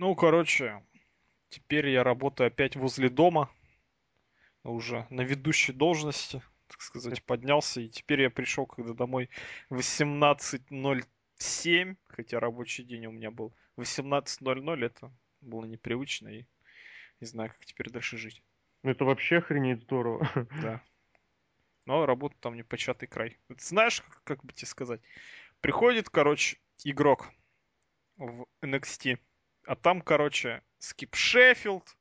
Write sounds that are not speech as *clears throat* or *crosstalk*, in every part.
Ну, короче, теперь я работаю опять возле дома. Уже на ведущей должности, так сказать, поднялся. И теперь я пришел, когда домой 18.07, хотя рабочий день у меня был 18.00, это было непривычно. И не знаю, как теперь дальше жить. Ну, это вообще охренеть здорово. Да. *laughs* Но работа там не початый край. Вот знаешь, как, как бы тебе сказать? Приходит, короче, игрок в NXT, а там, короче, Скип Шеффилд,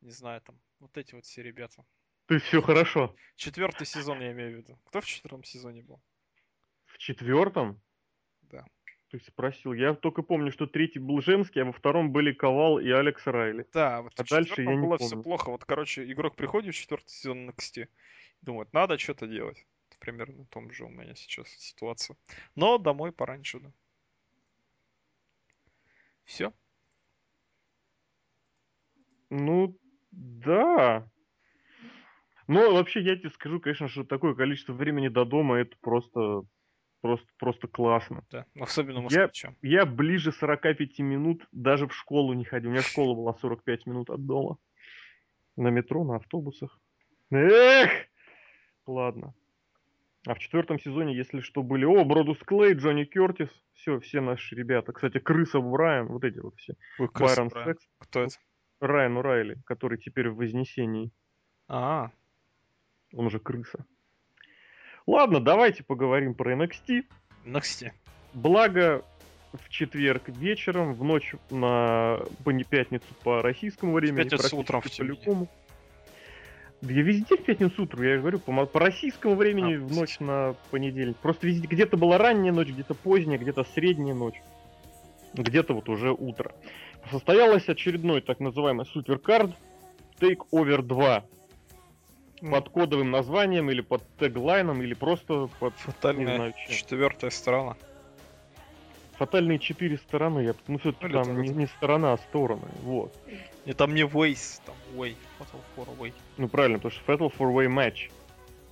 не знаю, там, вот эти вот все ребята. То есть все хорошо. Четвертый сезон, я имею в виду. Кто в четвертом сезоне был? В четвертом? Да. Есть спросил. Я только помню, что третий был женский, а во втором были Ковал и Алекс Райли. Да, вот А в дальше я не было помню. все плохо. Вот, короче, игрок приходит в четвертый сезон NXT, думает, надо что-то делать. Примерно в том же у меня сейчас ситуация. Но домой пораньше, да. Все. Ну, да. Но вообще я тебе скажу, конечно, что такое количество времени до дома это просто, просто, просто классно. Да. Особенно Я- москвичам. Я ближе 45 минут даже в школу не ходил. У меня школа была 45 минут от дома. На метро, на автобусах. Эх! Ладно. А в четвертом сезоне, если что, были... О, Бродус Клей, Джонни Кертис. Все, все наши ребята. Кстати, Крыса Брайан, вот эти вот все. Ой, крыса. Секс, Кто это? Райан Урайли, который теперь в Вознесении. А, Он уже крыса. Ладно, давайте поговорим про NXT. NXT. Благо, в четверг вечером, в ночь на пятницу по российскому времени. пятницу утром в по Тюмени. любому. Да я везде в пятницу утром, я говорю, по, по российскому времени А, в ночь на понедельник. Просто везде где-то была ранняя ночь, где-то поздняя, где-то средняя ночь. Где-то вот уже утро. Состоялось очередной так называемый суперкард Takeover 2 М. под кодовым названием или под теглайном или просто под Фатальная знаю чем. четвертая сторона. Фатальные четыре стороны, я, ну все-таки Или там не, не сторона, а стороны, вот. И там не Ways, там Way. Fatal Four Way. Ну правильно, потому что Fatal Four Way Match.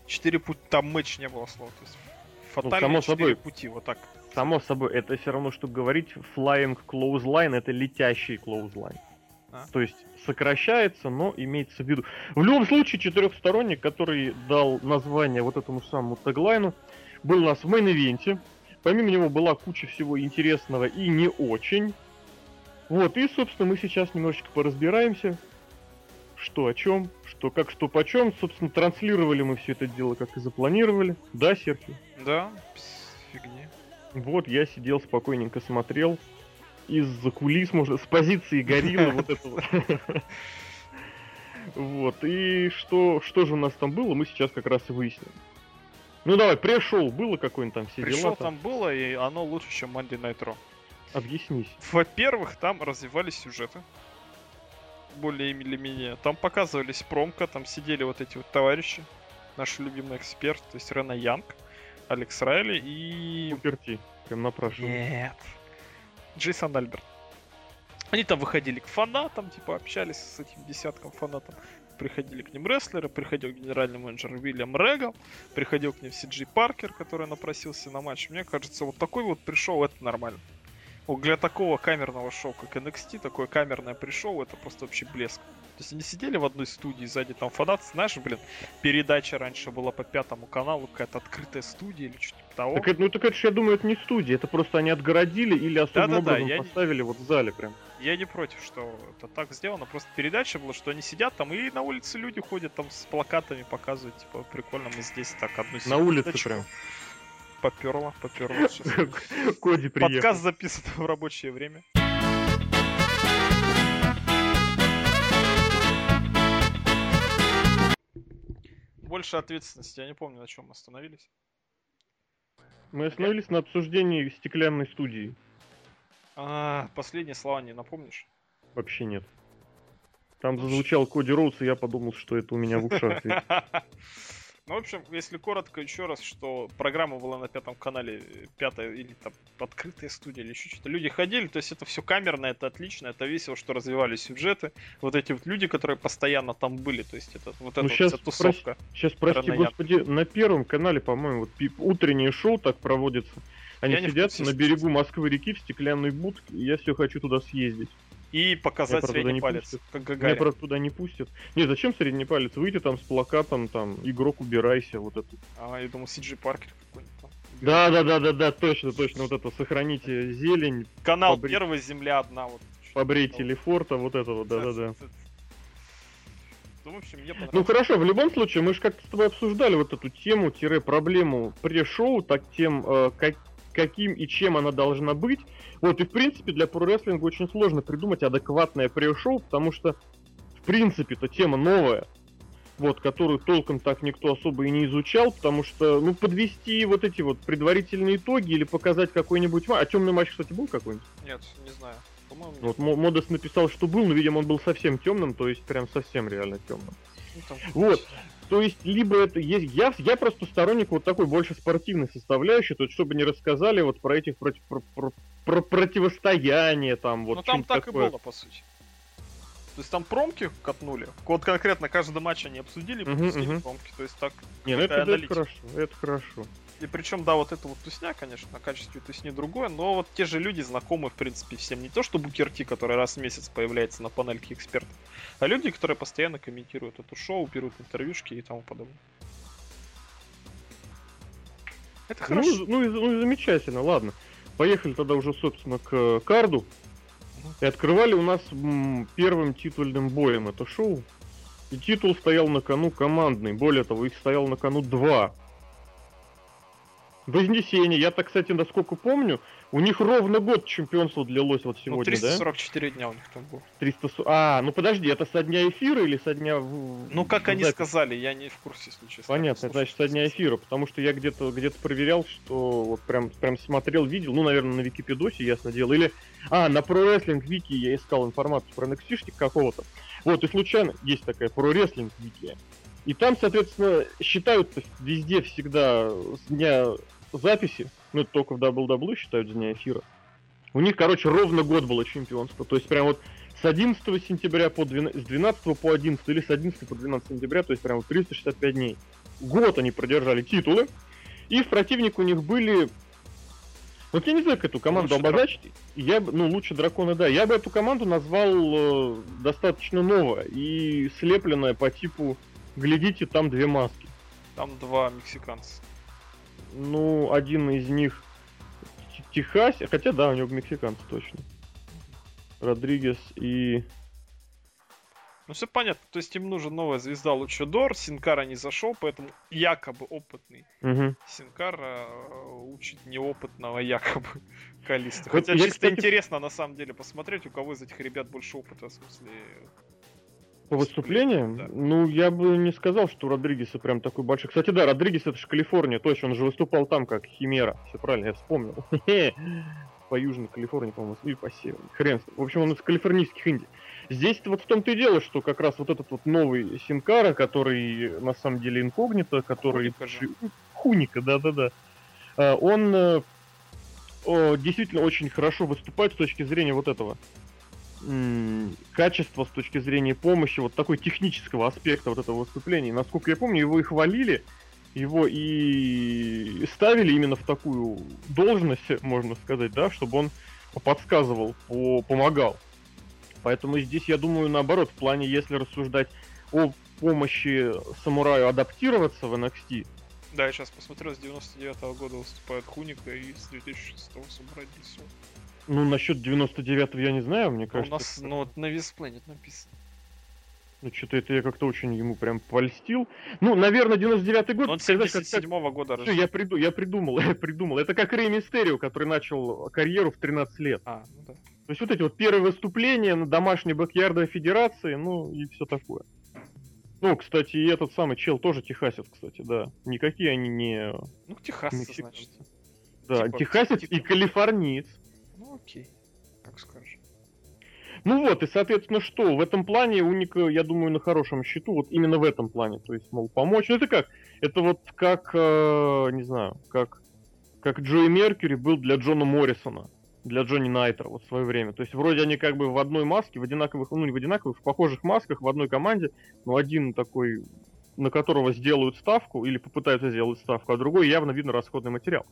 Четыре пути, там матч не было слова. То есть фатальные само четыре собой. пути, вот так. Само собой, это все равно, что говорить Flying Clothesline, это летящий Clothesline. А. То есть сокращается, но имеется в виду. В любом случае, четырехсторонник, который дал название вот этому самому теглайну, был у нас в main event е. Помимо него была куча всего интересного и не очень. Вот, и, собственно, мы сейчас немножечко поразбираемся, что о чем, что как, что почем. Собственно, транслировали мы все это дело, как и запланировали. Да, Серхио? Да. Вот, я сидел спокойненько смотрел. Из-за кулис, можно, с позиции гориллы, вот это вот. *laughs* Вот, и что, что же у нас там было, мы сейчас как раз и выясним. Ну давай, пришел, было какое-нибудь там все Пришел дела там было, и оно лучше, чем Monday Night Raw. Объяснись. Во-первых, там развивались сюжеты. Более или менее. Там показывались промка, там сидели вот эти вот товарищи. Наш любимый эксперт, то есть Рена Янг, Алекс Райли и... Суперти, прям напрашиваю. Нет. Джейсон Альберт. Они там выходили к фанатам, типа общались с этим десятком фанатов. Приходили к ним рестлеры, приходил генеральный менеджер Уильям Регал, приходил к ним Си Джи Паркер, который напросился на матч. Мне кажется, вот такой вот пришел, это нормально. Для такого камерного шоу, как NXT, такое камерное пришел, это просто вообще блеск. То есть они сидели в одной студии, сзади там фанат, знаешь, блин, передача раньше была по пятому каналу, какая-то открытая студия или что-то типа того. Так это, ну так это ж, я думаю, это не студия, это просто они отгородили или особым Да-да-да, образом я не- поставили вот в зале прям. Я не против, что это так сделано. Просто передача была, что они сидят там и на улице люди ходят там с плакатами показывают, типа, прикольно, мы здесь так одну На улице прям. Поперло, поперло. *laughs* Коди приехал. Подкаст записан в рабочее время. Больше ответственности, я не помню, на чем мы остановились. Мы остановились на обсуждении стеклянной студии. А, последние слова не напомнишь? Вообще нет. Там зазвучал Коди Роуз, и я подумал, что это у меня в ушах. *laughs* Ну, в общем, если коротко еще раз, что программа была на пятом канале, пятая или там открытая студия или еще что-то. Люди ходили, то есть это все камерно, это отлично, это весело, что развивались сюжеты. Вот эти вот люди, которые постоянно там были, то есть это вот Ну, эта щас вся тусовка. Сейчас, прости Ранаян. господи, на первом канале, по-моему, вот утреннее шоу так проводится. Они Я сидят на берегу. Москвы-реки в стеклянной будке, и я все хочу туда съездить. И показать правда, средний палец, пустят. как Меня Гагарин. просто туда не пустят. Не, зачем средний палец? Выйти там с плакатом, там, игрок убирайся, вот это. А, я думал, Сиджи Паркер какой-нибудь там. Да, да, да, да, да, точно, точно, вот это, сохраните зелень, Канал Побри- Первая Земля одна. Вот. побрейте Лефорта, вот это вот, да, да, да. Ну, в общем, мне Ну хорошо, в любом случае, мы же как-то с тобой обсуждали вот эту тему, тире проблему пре-шоу, так тем, э, как, каким и чем она должна быть. Вот, и в принципе для про-рестлинга очень сложно придумать адекватное пре-шоу, потому что, в принципе, это тема новая, вот, которую толком так никто особо и не изучал, потому что, ну, подвести вот эти вот предварительные итоги или показать какой-нибудь... А темный матч, кстати, был какой-нибудь? Нет, не знаю. По-моему. Вот Мо- Модес написал, что был, но, видимо, он был совсем темным, то есть прям совсем реально темным. Ну, там Вот. То есть, либо это есть... Я, я просто сторонник вот такой больше спортивной составляющей, то есть, чтобы не рассказали вот про этих против, про, про- про противостояние там, вот ну там так такое. и было, по сути. То есть там промки катнули. Вот конкретно каждый матч они обсудили, пропустили мгм. промки. То есть так. Не, ну это, это хорошо, это хорошо. И причем, да, вот это вот тусня, конечно, на качестве тусни другое, но вот те же люди знакомы, в принципе, всем. Не то, что Букер Ти, который раз в месяц появляется на панельке экспертов, а люди, которые постоянно комментируют это шоу, берут интервьюшки и тому подобное. Это Ну, хорошо. ну, и, ну и замечательно, ладно. Поехали тогда уже, собственно, к э, карду. И открывали у нас м, первым титульным боем это шоу. И титул стоял на кону командный. Более того, их стоял на кону два. Вознесение. Я так, кстати, насколько помню, у них ровно год чемпионства длилось вот Ну, сегодня, да? 344 дня у них там было. 300... А, ну подожди, это со дня эфира или со дня... Ну, как в они сказали, я не в курсе, если честно. Понятно, значит, со дня эфира, потому что я где-то где проверял, что вот прям, прям смотрел, видел, ну, наверное, на Википедосе, ясно дело, или... А, на Pro Wrestling Вики я искал информацию про nxt какого-то. Вот, и случайно есть такая Pro Wrestling Вики. И там, соответственно, считают везде всегда с дня записи, ну, это только в WWE считают дня эфира. У них, короче, ровно год было чемпионство. То есть прям вот с 11 сентября по 12, с 12 по 11 или с 11 по 12 сентября, то есть прям вот 365 дней. Год они продержали титулы. И в противник у них были... Вот я не знаю, как эту команду Лучше обозначить. Я бы, ну, лучше драконы, да. Я бы эту команду назвал э, достаточно новая и слепленная по типу глядите, там две маски. Там два мексиканца. Ну, один из них Техас, хотя да, у него мексиканцы точно. Родригес и... Ну все понятно, то есть им нужен новая звезда Лучадор, Синкара не зашел, поэтому якобы опытный Мгм. Синкара э, учит неопытного якобы *laughs* Калиста. Вот Хотя я, чисто кстати, интересно на самом деле посмотреть, у кого из этих ребят больше опыта, в смысле... По выступлениям? Да. Ну, я бы не сказал, что у Родригеса прям такой большой. Кстати, да, Родригес это же Калифорния, точно, он же выступал там как Химера. Все правильно, я вспомнил. *laughs* По Южной Калифорнии, по-моему, и по Северной. Хрен. В общем, он из калифорнийских Индий. Здесь вот в том-то и дело, что как раз вот этот вот новый Синкара, который на самом деле инкогнито, который... Хуника да-да-да. А, Он э, действительно очень хорошо выступает с точки зрения вот этого м, качества, с точки зрения помощи, вот такой технического аспекта вот этого выступления. Насколько я помню, его и хвалили, его и ставили именно в такую должность, можно сказать, да, чтобы он подсказывал, по- помогал. Поэтому здесь, я думаю, наоборот, в плане, если рассуждать о помощи самураю адаптироваться в NXT, Да, я сейчас посмотрел, с 99 года выступает Хуника и с 2006 собрать все. Ну, насчет 99-го я не знаю, мне у кажется, нас, ну, вот на Виспланет написано. ну, что-то это я как-то очень ему прям польстил. Ну, наверное, 99-й год, Он когда как- 77 года рожден. я, приду, я придумал, *laughs* я придумал. Это как Рэй Мистерио, который начал карьеру в 13 лет. А, ну да. То есть вот эти вот первые выступления на домашней бэк-ярдовой федерации, ну и все такое. Ну, кстати, и этот самый чел тоже техасец, кстати, да. Никакие они не Ну, техасцы, мексиканцы. значит. Да, Типа- техасец типа. и калифорниец. Окей. Как скажешь. Ну вот, и, соответственно, что? В этом плане Уника, я думаю, на хорошем счету, вот именно в этом плане. То есть, мол, помочь. Ну, это как? Это вот как, э, не знаю, как, как Джои Меркьюри был для Джона Моррисона, для Джонни Найтера вот в свое время. То есть, вроде они как бы в одной маске, в одинаковых, ну, не в одинаковых, в похожих масках, в одной команде, но один такой на которого сделают ставку или попытаются сделать ставку, а другой явно видно расходный материал.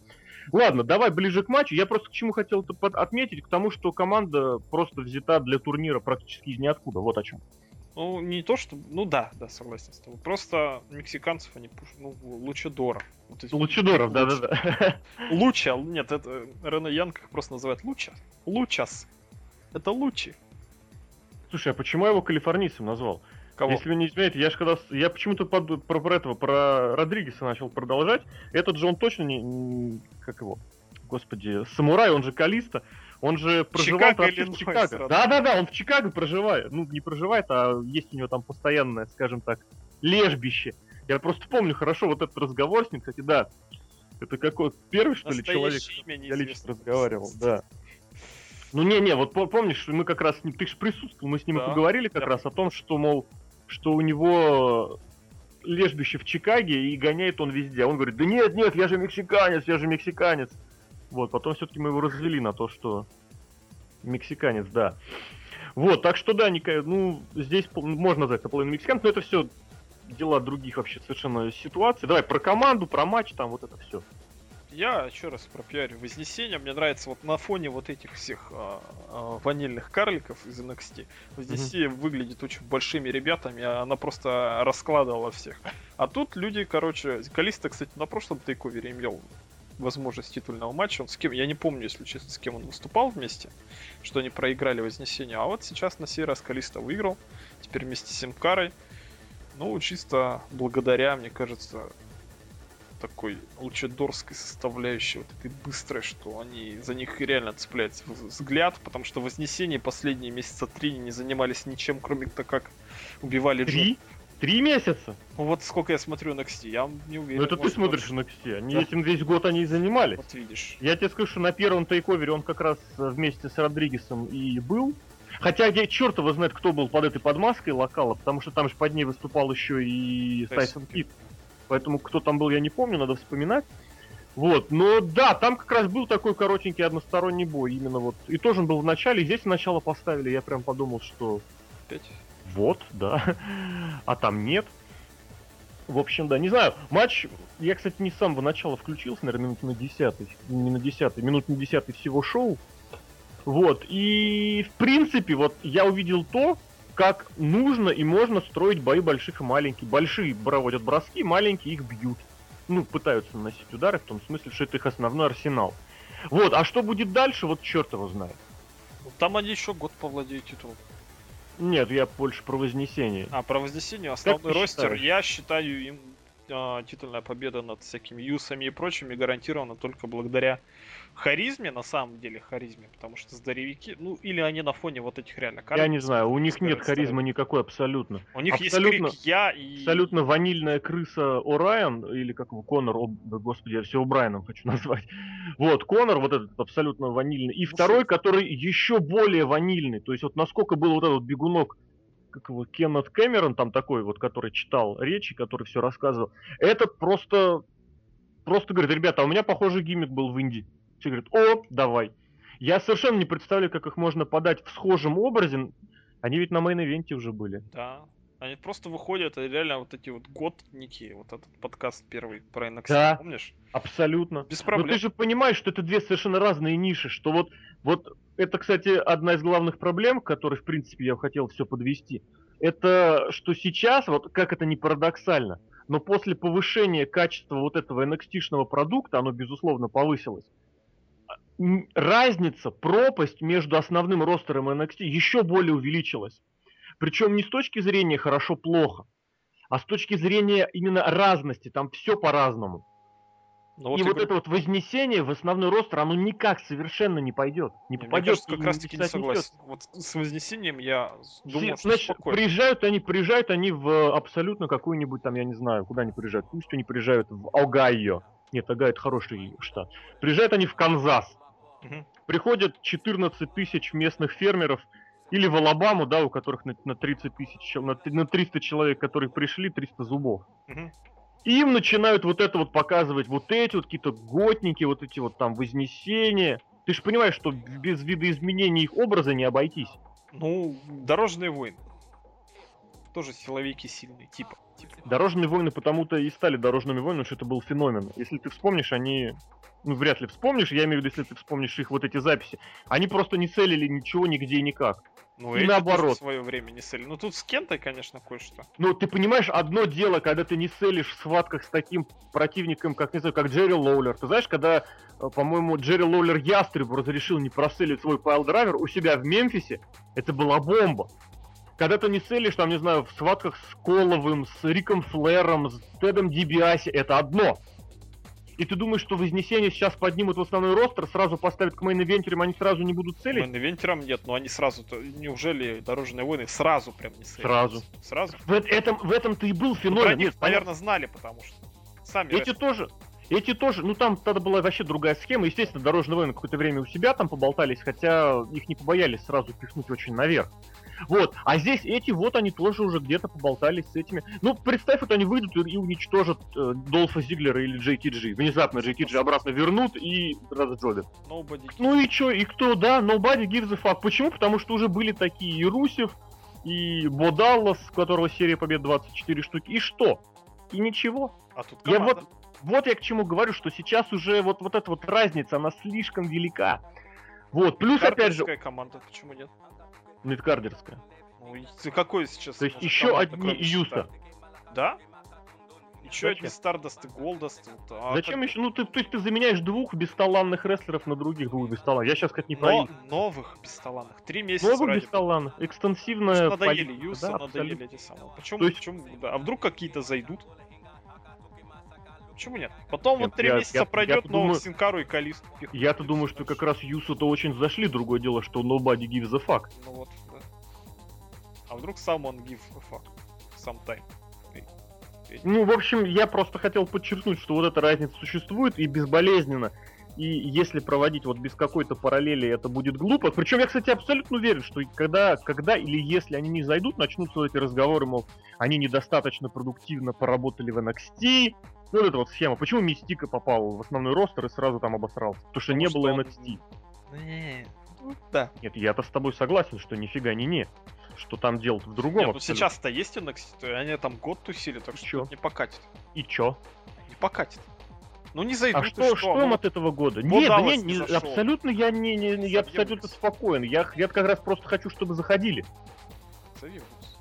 Ладно, давай ближе к матчу. Я просто к чему хотел отметить, к тому, что команда просто взята для турнира практически из ниоткуда. Вот о чем. Ну, не то, что... Ну да, да, согласен с тобой. Просто мексиканцев они пуш... Ну, Лучедора. Вот Лучедоров, да-да-да. *laughs* Луча, нет, это Рене Янг их просто называет Луча. Лучас. Это Лучи. Слушай, а почему я его калифорнийцем назвал? Кого? Если вы не знаете, я же когда... Я почему-то под, про, про этого, про Родригеса начал продолжать. Этот же он точно не... как его? Господи, самурай, он же Калиста. Он же Чикаго, в Чикаго. Да-да-да, он в Чикаго проживает. Ну, не проживает, а есть у него там постоянное, скажем так, лежбище. Я просто помню хорошо вот этот разговор с ним, кстати, да. Это какой первый, что ли, человек, я лично разговаривал, да. Ну не-не, вот помнишь, мы как раз, ты же присутствовал, мы с ним да, поговорили как да. раз о том, что, мол, что у него лежбище в Чикаге и гоняет он везде. Он говорит, да нет, нет, я же мексиканец, я же мексиканец. Вот, потом все-таки мы его развели на то, что мексиканец, да. Вот, так что да, Ника, ну, здесь можно назвать наполовину мексиканец, но это все дела других вообще совершенно ситуаций. Давай про команду, про матч, там вот это все. Я еще раз про пропиарю Вознесение. Мне нравится вот на фоне вот этих всех а, а, ванильных карликов из NXT. Вознесение mm-hmm. выглядит очень большими ребятами, а она просто раскладывала всех. А тут люди, короче, Калиста, кстати, на прошлом тейковере имел возможность титульного матча. Он с кем, я не помню, если честно, с кем он выступал вместе, что они проиграли Вознесение. А вот сейчас на сей раз Калиста выиграл, теперь вместе с Симкарой. Ну, чисто благодаря, мне кажется, такой лучедорской составляющей, вот этой быстрой, что они за них реально цепляется взгляд, потому что Вознесение последние месяца три не занимались ничем, кроме того, как убивали Три? Три месяца? Ну вот сколько я смотрю NXT, я не уверен. Ну это ты смотришь больше. NXT, они да. этим весь год они и занимались. Вот видишь. Я тебе скажу, что на первом тейковере он как раз э, вместе с Родригесом и был. Хотя я черт его знает, кто был под этой подмаской локала, потому что там же под ней выступал еще и Тайсон Кит. Поэтому кто там был, я не помню, надо вспоминать. Вот, но да, там как раз был такой коротенький односторонний бой, именно вот. И тоже он был в начале, и здесь начало поставили, я прям подумал, что... Опять? Вот, да. *laughs* А там нет. В общем, да, не знаю, матч, я, кстати, не с самого начала включился, наверное, минут на десятый, не на десятый, минут на десятый всего шоу. Вот, и в принципе, вот я увидел то, как нужно и можно строить бои больших и маленьких. Большие проводят броски, маленькие их бьют. Ну, пытаются наносить удары, в том смысле, что это их основной арсенал. Вот, а что будет дальше, вот черт его знает. Там они еще год повладеют титулом. Нет, я больше про Вознесение. А, про Вознесение, основной ростер, считаешь? я считаю им э, титульная победа над всякими юсами и прочими гарантирована только благодаря харизме, на самом деле харизме, потому что здоровики, ну или они на фоне вот этих реально карт. Я не знаю, у них нет харизмы никакой абсолютно. У них абсолютно, есть крик я и... Абсолютно ванильная крыса О'Райан, или как его, Конор, о, господи, я все О'Брайеном хочу *laughs* назвать. Вот, Конор вот этот абсолютно ванильный. И ну, второй, который еще более ванильный, то есть вот насколько был вот этот бегунок как его, Кеннет Кэмерон, там такой вот, который читал речи, который все рассказывал, этот просто, просто говорит, ребята, а у меня похожий гиммик был в Индии. Все говорят, о, давай. Я совершенно не представляю, как их можно подать в схожем образе. Они ведь на main event е уже были. Да. Они просто выходят, реально вот эти вот годники, вот этот подкаст первый про NXT, да, помнишь? абсолютно. Без проблем. Но ты же понимаешь, что это две совершенно разные ниши, что вот, вот это, кстати, одна из главных проблем, которые, в принципе, я хотел все подвести. Это что сейчас, вот как это не парадоксально, но после повышения качества вот этого NXT-шного продукта, оно, безусловно, повысилось, разница, пропасть между основным ростером и NXT еще более увеличилась. Причем не с точки зрения хорошо-плохо, а с точки зрения именно разности. Там все по-разному. Ну, вот и, вот это вот вознесение в основной ростер, оно никак совершенно не пойдет. Не попадет. Мне как раз таки не согласен. Вот с вознесением я думаю, что Значит, спокойно. приезжают они, приезжают они в абсолютно какую-нибудь там, я не знаю, куда они приезжают. Пусть они приезжают в Огайо. Нет, Огайо это хороший штат. Приезжают они в Канзас. Угу. Приходят 14 тысяч местных фермеров, или в Алабаму, да, у которых на, на 30 тысяч, на, на 300 человек, которые пришли, 300 зубов. Угу. И им начинают вот это вот показывать, вот эти вот какие-то готники, вот эти вот там вознесения. Ты же понимаешь, что без видоизменения их образа не обойтись. Ну, дорожные войны. Тоже силовики сильные, типа. Дорожные войны потому-то и стали дорожными войнами, что это был феномен. Если ты вспомнишь, они ну, вряд ли вспомнишь, я имею в виду, если ты вспомнишь их вот эти записи, они просто не селлили ничего нигде и никак. Ну, И наоборот. в свое время не селлили. Ну, тут с Кентой, конечно, кое-что. Ну, ты понимаешь, одно дело, когда ты не селлишь в схватках с таким противником, как, не знаю, как Джерри Лоулер. Ты знаешь, когда, э, по-моему, Джерри Лоулер Ястребу разрешил не проселлить свой piledriver у себя в Мемфисе, это была бомба. Когда ты не целишь, там, не знаю, в схватках с Коловым, с Риком Флэром, с Тедом Дибиаси, это одно. И ты думаешь, что Вознесение сейчас поднимут в основной roster, сразу поставят к main eventer ам, они сразу не будут селлить? Eventer ом нет, но они сразу-то... Неужели Дорожные войны сразу прям не селлили? Сразу. Сразу? В, этом, в этом-то и был Ну, феномен. про них, наверное, знали, потому что сами... Эти рестлеры. тоже. Эти тоже, ну там тогда была вообще другая схема. Естественно, дорожные войны какое-то время у себя там поболтались, хотя их не побоялись сразу пихнуть очень наверх. Вот, а здесь эти вот они тоже уже где-то поболтались с этими. Ну, представь, вот они выйдут и и уничтожат э, Долфа Зиглера или JTG. Внезапно JTG обратно вернут и разджобят. Ну и чё, и кто, да, nobody gives a fuck. Почему? Потому что уже были такие и Русев, и Бодаллас, у которого серия побед 24 штуки. И что? И ничего. А тут Я команда. Вот я к чему говорю, что сейчас уже вот, вот эта вот разница, она слишком велика. Вот, плюс опять же, команда, почему нет? Ты какой сейчас? То есть еще одни Юса. Да? Еще Зачем? одни Стардаст и Голдаст. вот, а Зачем как- еще? Ну, ты, то есть ты заменяешь двух бесталанных рестлеров на других двух бесталанных. Я сейчас, как не Но про новых бесталанных. Три месяца Новых бесталанных. Экстенсивная надоели политика, Юсы, да, надоели абсолютно. эти самые. Почему, То есть- почему, да. А вдруг какие-то зайдут? Почему нет? Потом Нет, вот три месяца я- пройдет, новых думаю- Синкару и Калисту пихнут. Я-то думаю, что как раз Юсу-то очень зашли. Другое дело, что nobody gives a fuck. Ну вот, да. А вдруг someone give a fuck sometime? Ну, в общем, я просто хотел подчеркнуть, что вот эта разница существует и безболезненно. И если проводить вот без какой-то параллели, это будет глупо. Причем я, кстати, абсолютно уверен, что когда, когда или если они не зайдут, начнутся эти разговоры, мол, они недостаточно продуктивно поработали в NXT. Ну, вот эта вот схема. Почему Мистика попал в основной ростер и сразу там обосрался? Потому что Потому не что было он- NXT. Ну да. Нет, я-то с тобой согласен, что нифига не не. Что там делать в другом Нет, ну сейчас-то есть NXT, то они там год тусили, так что Чё? не покатит. И чё? Не покатит. Ну не зайдут, А и что, что им Ну, от этого года? Нет, да не, не не- абсолютно я не, не, не- я абсолютно спокоен. Я, я как раз просто хочу, чтобы заходили. зови Вудс.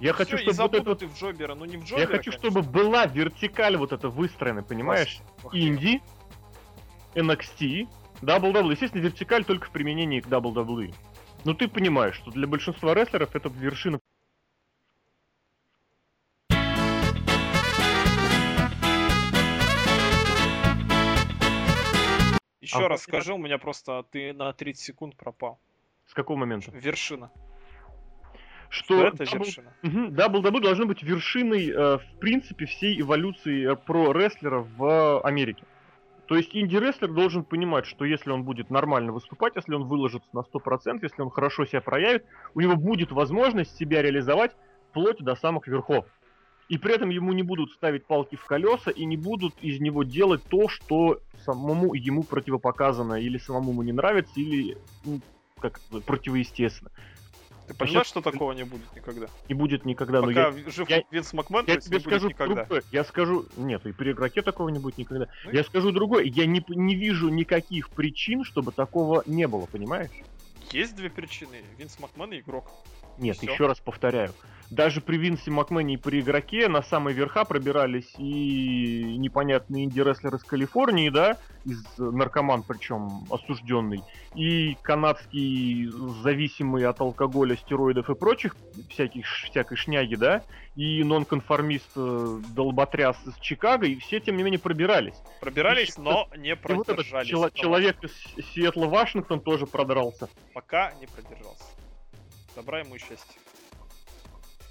Я хочу, и чтобы вот это в Джобера, ну не в Джобера, я хочу, конечно. чтобы была вертикаль вот эта выстроена, понимаешь? Ох, Инди, NXT, WWE. Естественно, вертикаль только в применении к WWE. Но ты понимаешь, что для большинства рестлеров это вершина. Еще А раз скажи, у меня просто ты на 30 секунд пропал. С какого момента? Вершина. Что это дабл- вершина? WWE должно быть вершиной, э, в принципе, всей эволюции э, про-рестлера в Америке. То есть инди-рестлер должен понимать, что если он будет нормально выступать, если он выложится на 100%, если он хорошо себя проявит, у него будет возможность себя реализовать вплоть до самых верхов. И при этом ему не будут ставить палки в колеса и не будут из него делать то, что самому ему противопоказано, или самому ему не нравится, или ну, как противоестественно. Ты понимаешь, что такого не будет никогда? Не будет никогда. но Пока я ви- жив я- Винс Макмен, я тебе скажу никогда. другое. Я скажу... Нет, и при игроке такого не будет никогда. Ну, Я скажу другое. Я не, не вижу никаких причин, чтобы такого не было, понимаешь? Есть две причины. Винс Макмен и игрок. Нет, Всё. еще раз повторяю. Даже при Винсе Макмене и при игроке на самые верха пробирались и непонятные инди-рестлеры из Калифорнии, да, из э, наркоман причем осужденный, и канадский зависимый от алкоголя, стероидов и прочих всяких, всякой шняги, да, и нонконформист э, долботряс из Чикаго, и все, тем не менее, пробирались. Пробирались, И но не И вот этот продержались. чело- человек из Сиэтла Вашингтон тоже продрался. Пока не продержался. Добра ему и счастья.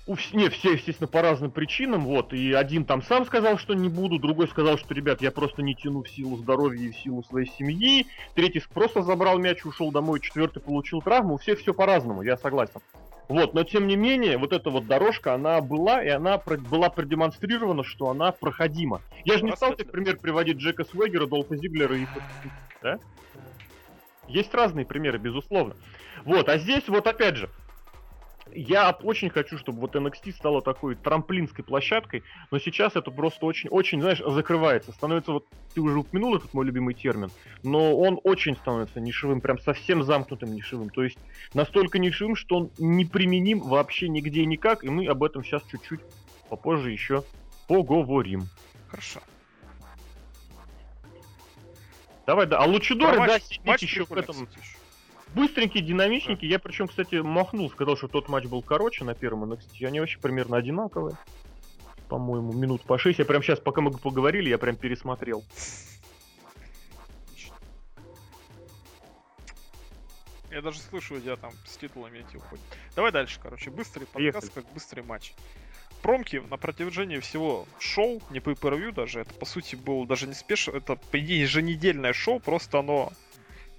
У не, все, естественно, по разным причинам, вот, и один там сам сказал, что не буду, другой сказал, что, ребят, я просто не тяну в силу здоровья и в силу своей семьи, третий просто забрал мяч, ушел домой, четвертый получил травму, у всех все по-разному, я согласен. Вот, но тем не менее, вот эта вот дорожка, она была, и она про- была продемонстрирована, что она проходима. Я же не стал Рассмотрим. пример приводить Джека Свегера, Долфа Зиглера и... Да? Есть разные примеры, безусловно. Вот, а здесь вот опять же, я очень хочу, чтобы вот NXT стала такой трамплинской площадкой, но сейчас это просто очень, очень, знаешь, закрывается. Становится вот, ты уже упомянул этот мой любимый термин, но он очень становится нишевым, прям совсем замкнутым нишевым. То есть настолько нишевым, что он неприменим вообще нигде и никак, и мы об этом сейчас чуть-чуть попозже еще поговорим. Хорошо. Давай, да. А Лучидоры, Про да, сидеть еще в этом еще. Быстренькие, динамичненькие. Я причем, кстати, махнул, сказал, что тот матч был короче на первом NXT. Они вообще примерно одинаковые. По-моему, минут по 6. Я прям сейчас, пока мы поговорили, я прям пересмотрел. Я даже слышу, тебя там с титулами эти уходят. Давай дальше, короче. Быстрый подкаст, Поехали. как быстрый матч. Промки на протяжении всего шоу, не по per даже, это по сути был даже не спеш, это по идее еженедельное шоу, просто оно...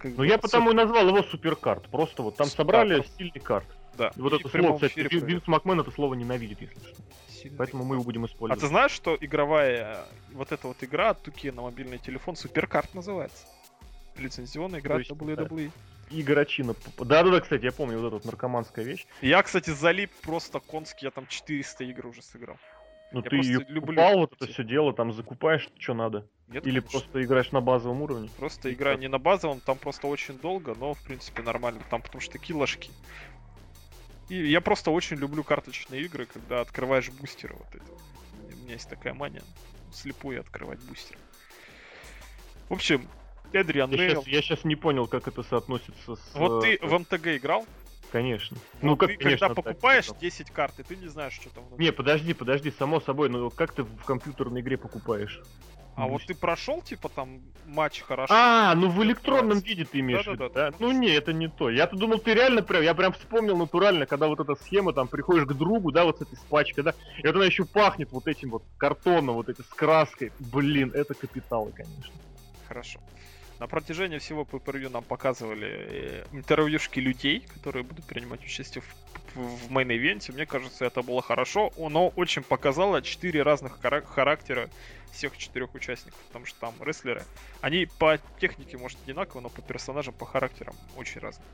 как Ну, бы, я потому и назвал его суперкарт. Просто вот там Да, собрали стильный карт. Да. И вот и это слово, кстати. Винс Макмен это слово ненавидит, если что. Сильный Поэтому мы его будем А использовать. ты знаешь, что игровая вот эта вот игра от Туки на мобильный телефон Суперкарт называется? Лицензионная игра есть, WWE. Игорочина. Да-да-да, кстати, я помню вот эту вот наркоманская вещь. Я, кстати, залип просто конский, я там 400 игр уже сыграл. Ну, Я ты ее люблю покупал, вот это все дело, там закупаешь, что надо. Нет, Или конечно. просто играешь на базовом уровне. Просто игра не на базовом, там просто очень долго, но в принципе нормально. Там потому что такие ложки. И я просто очень люблю карточные игры, когда открываешь бустеры вот эти. У меня есть такая мания слепую открывать бустеры. В общем, Эдриан Я сейчас, я щас не понял, как это соотносится с... Вот ты э, в МТГ играл? Конечно. Ну, Ну, как, ты конечно, когда так, покупаешь типа. 10 карт, и ты не знаешь, что там внутри. Не, подожди, подожди, само собой, но как ты в компьютерной игре покупаешь? А вот ты прошел, типа, там матч хорошо. А, ну в электронном виде ты имеешь в Да-да-да, виду, да? да, Ну конечно. не, это не то. Я-то думал, ты реально прям, я прям вспомнил натурально, когда вот эта схема, там, приходишь к другу, да, вот с этой с пачкой, да, и вот она еще пахнет вот этим вот картоном, вот этой с краской. Блин, это капиталы, конечно. Хорошо. На протяжении всего pay нам показывали э, интервьюшки людей, которые будут принимать участие в, в, main event е. Мне кажется, это было хорошо. Оно очень показало четыре разных хара- характера всех четырех участников, потому что там рестлеры, они по технике, может, одинаково, но по персонажам, по характерам очень разные.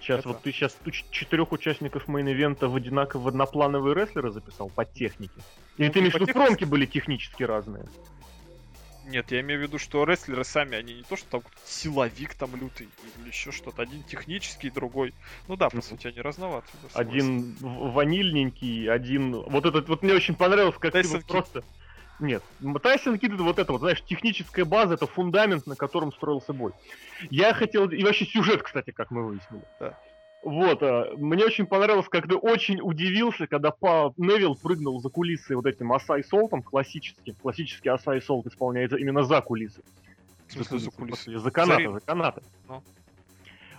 Сейчас Это- вот ты сейчас четырех участников main event а в одинаково одноплановые рестлеры записал по технике. Или Ну, ты имеешь в виду, промки были технически разные? Нет, я имею в виду, что рестлеры сами, они не то, что там силовик там лютый или еще что-то. Один технический, другой. Ну да, по сути, они разноваты. да. Один ванильненький, один... Вот этот вот мне очень понравилось, как ты Тайсон вот просто... Нет, Тайсон Кид это вот это вот, знаешь, техническая база, это фундамент, на котором строился бой. Я хотел... И вообще сюжет, кстати, как мы выяснили. Да. Вот, а, мне очень понравилось, как ты очень удивился, когда па Невил прыгнул за кулисы вот этим Асай Солтом, классическим. Классический Асай Солт исполняется именно за кулисы. В смысле, за кулисы? За канаты, за канаты. Ну.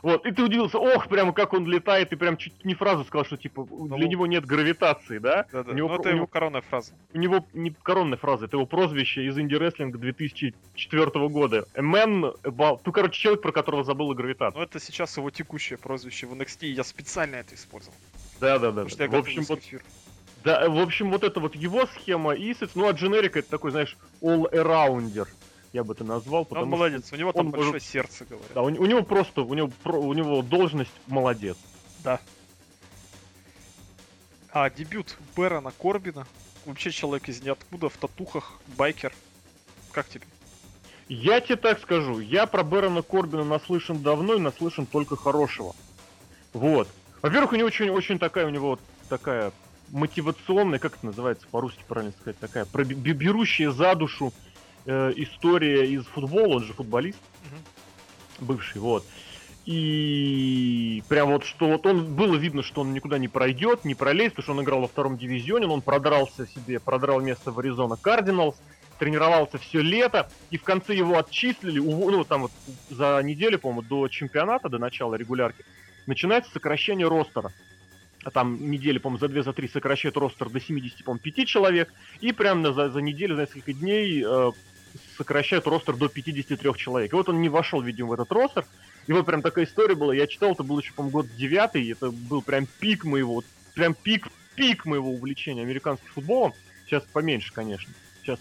Вот, и ты удивился, ох, прямо как он летает, и прям чуть не фразу сказал, что типа для Ну. него нет гравитации, да? Да-да. У него Ну, это у его коронная фраза. У него не коронная фраза, это его прозвище из инди-рестлинга 2004 года. A man about... Ну, короче, человек, про которого забыла гравитация. Но это сейчас его текущее прозвище в NXT, и я специально это использовал. Да-да-да. Потому что я В общем, вот. Да, в общем, вот это вот его схема и, ну, а Дженерика это такой, знаешь, all-arounder, я бы это назвал, Но потому он что- молодец, у него там он большое может- сердце, говорят. Да, у, у него просто, у него, у него должность молодец. Да. А, дебют Бэрона Корбина. Вообще человек из ниоткуда, в татухах, байкер. Как тебе? Я тебе так скажу, я про Бэрона Корбина наслышан давно и наслышан только хорошего. Вот. Во-первых, у него очень, очень такая, у него вот такая мотивационная, как это называется по-русски правильно сказать, такая берущая за душу э, история из футбола, он же футболист. бывший, вот. И прям вот что вот он было видно, что он никуда не пройдет, не пролезет, потому что он играл во втором дивизионе, он продрался себе, продрал место в Аризона Кардиналс, тренировался все лето, и в конце его отчислили, ув- ну там вот за неделю, по-моему, до чемпионата, до начала регулярки, начинается сокращение ростера. А там недели, по-моему, за две, за три сокращают ростер до 70, по-моему, 5 человек, и прям на- за, за неделю, за несколько дней э, сокращают ростер до 53 человек. И вот он не вошел, видимо, в этот ростер. И вот прям такая история была. Я читал, это был еще, по-моему, год девятый. Это был прям пик моего, прям пик, пик моего увлечения американским футболом. Сейчас поменьше, конечно. Сейчас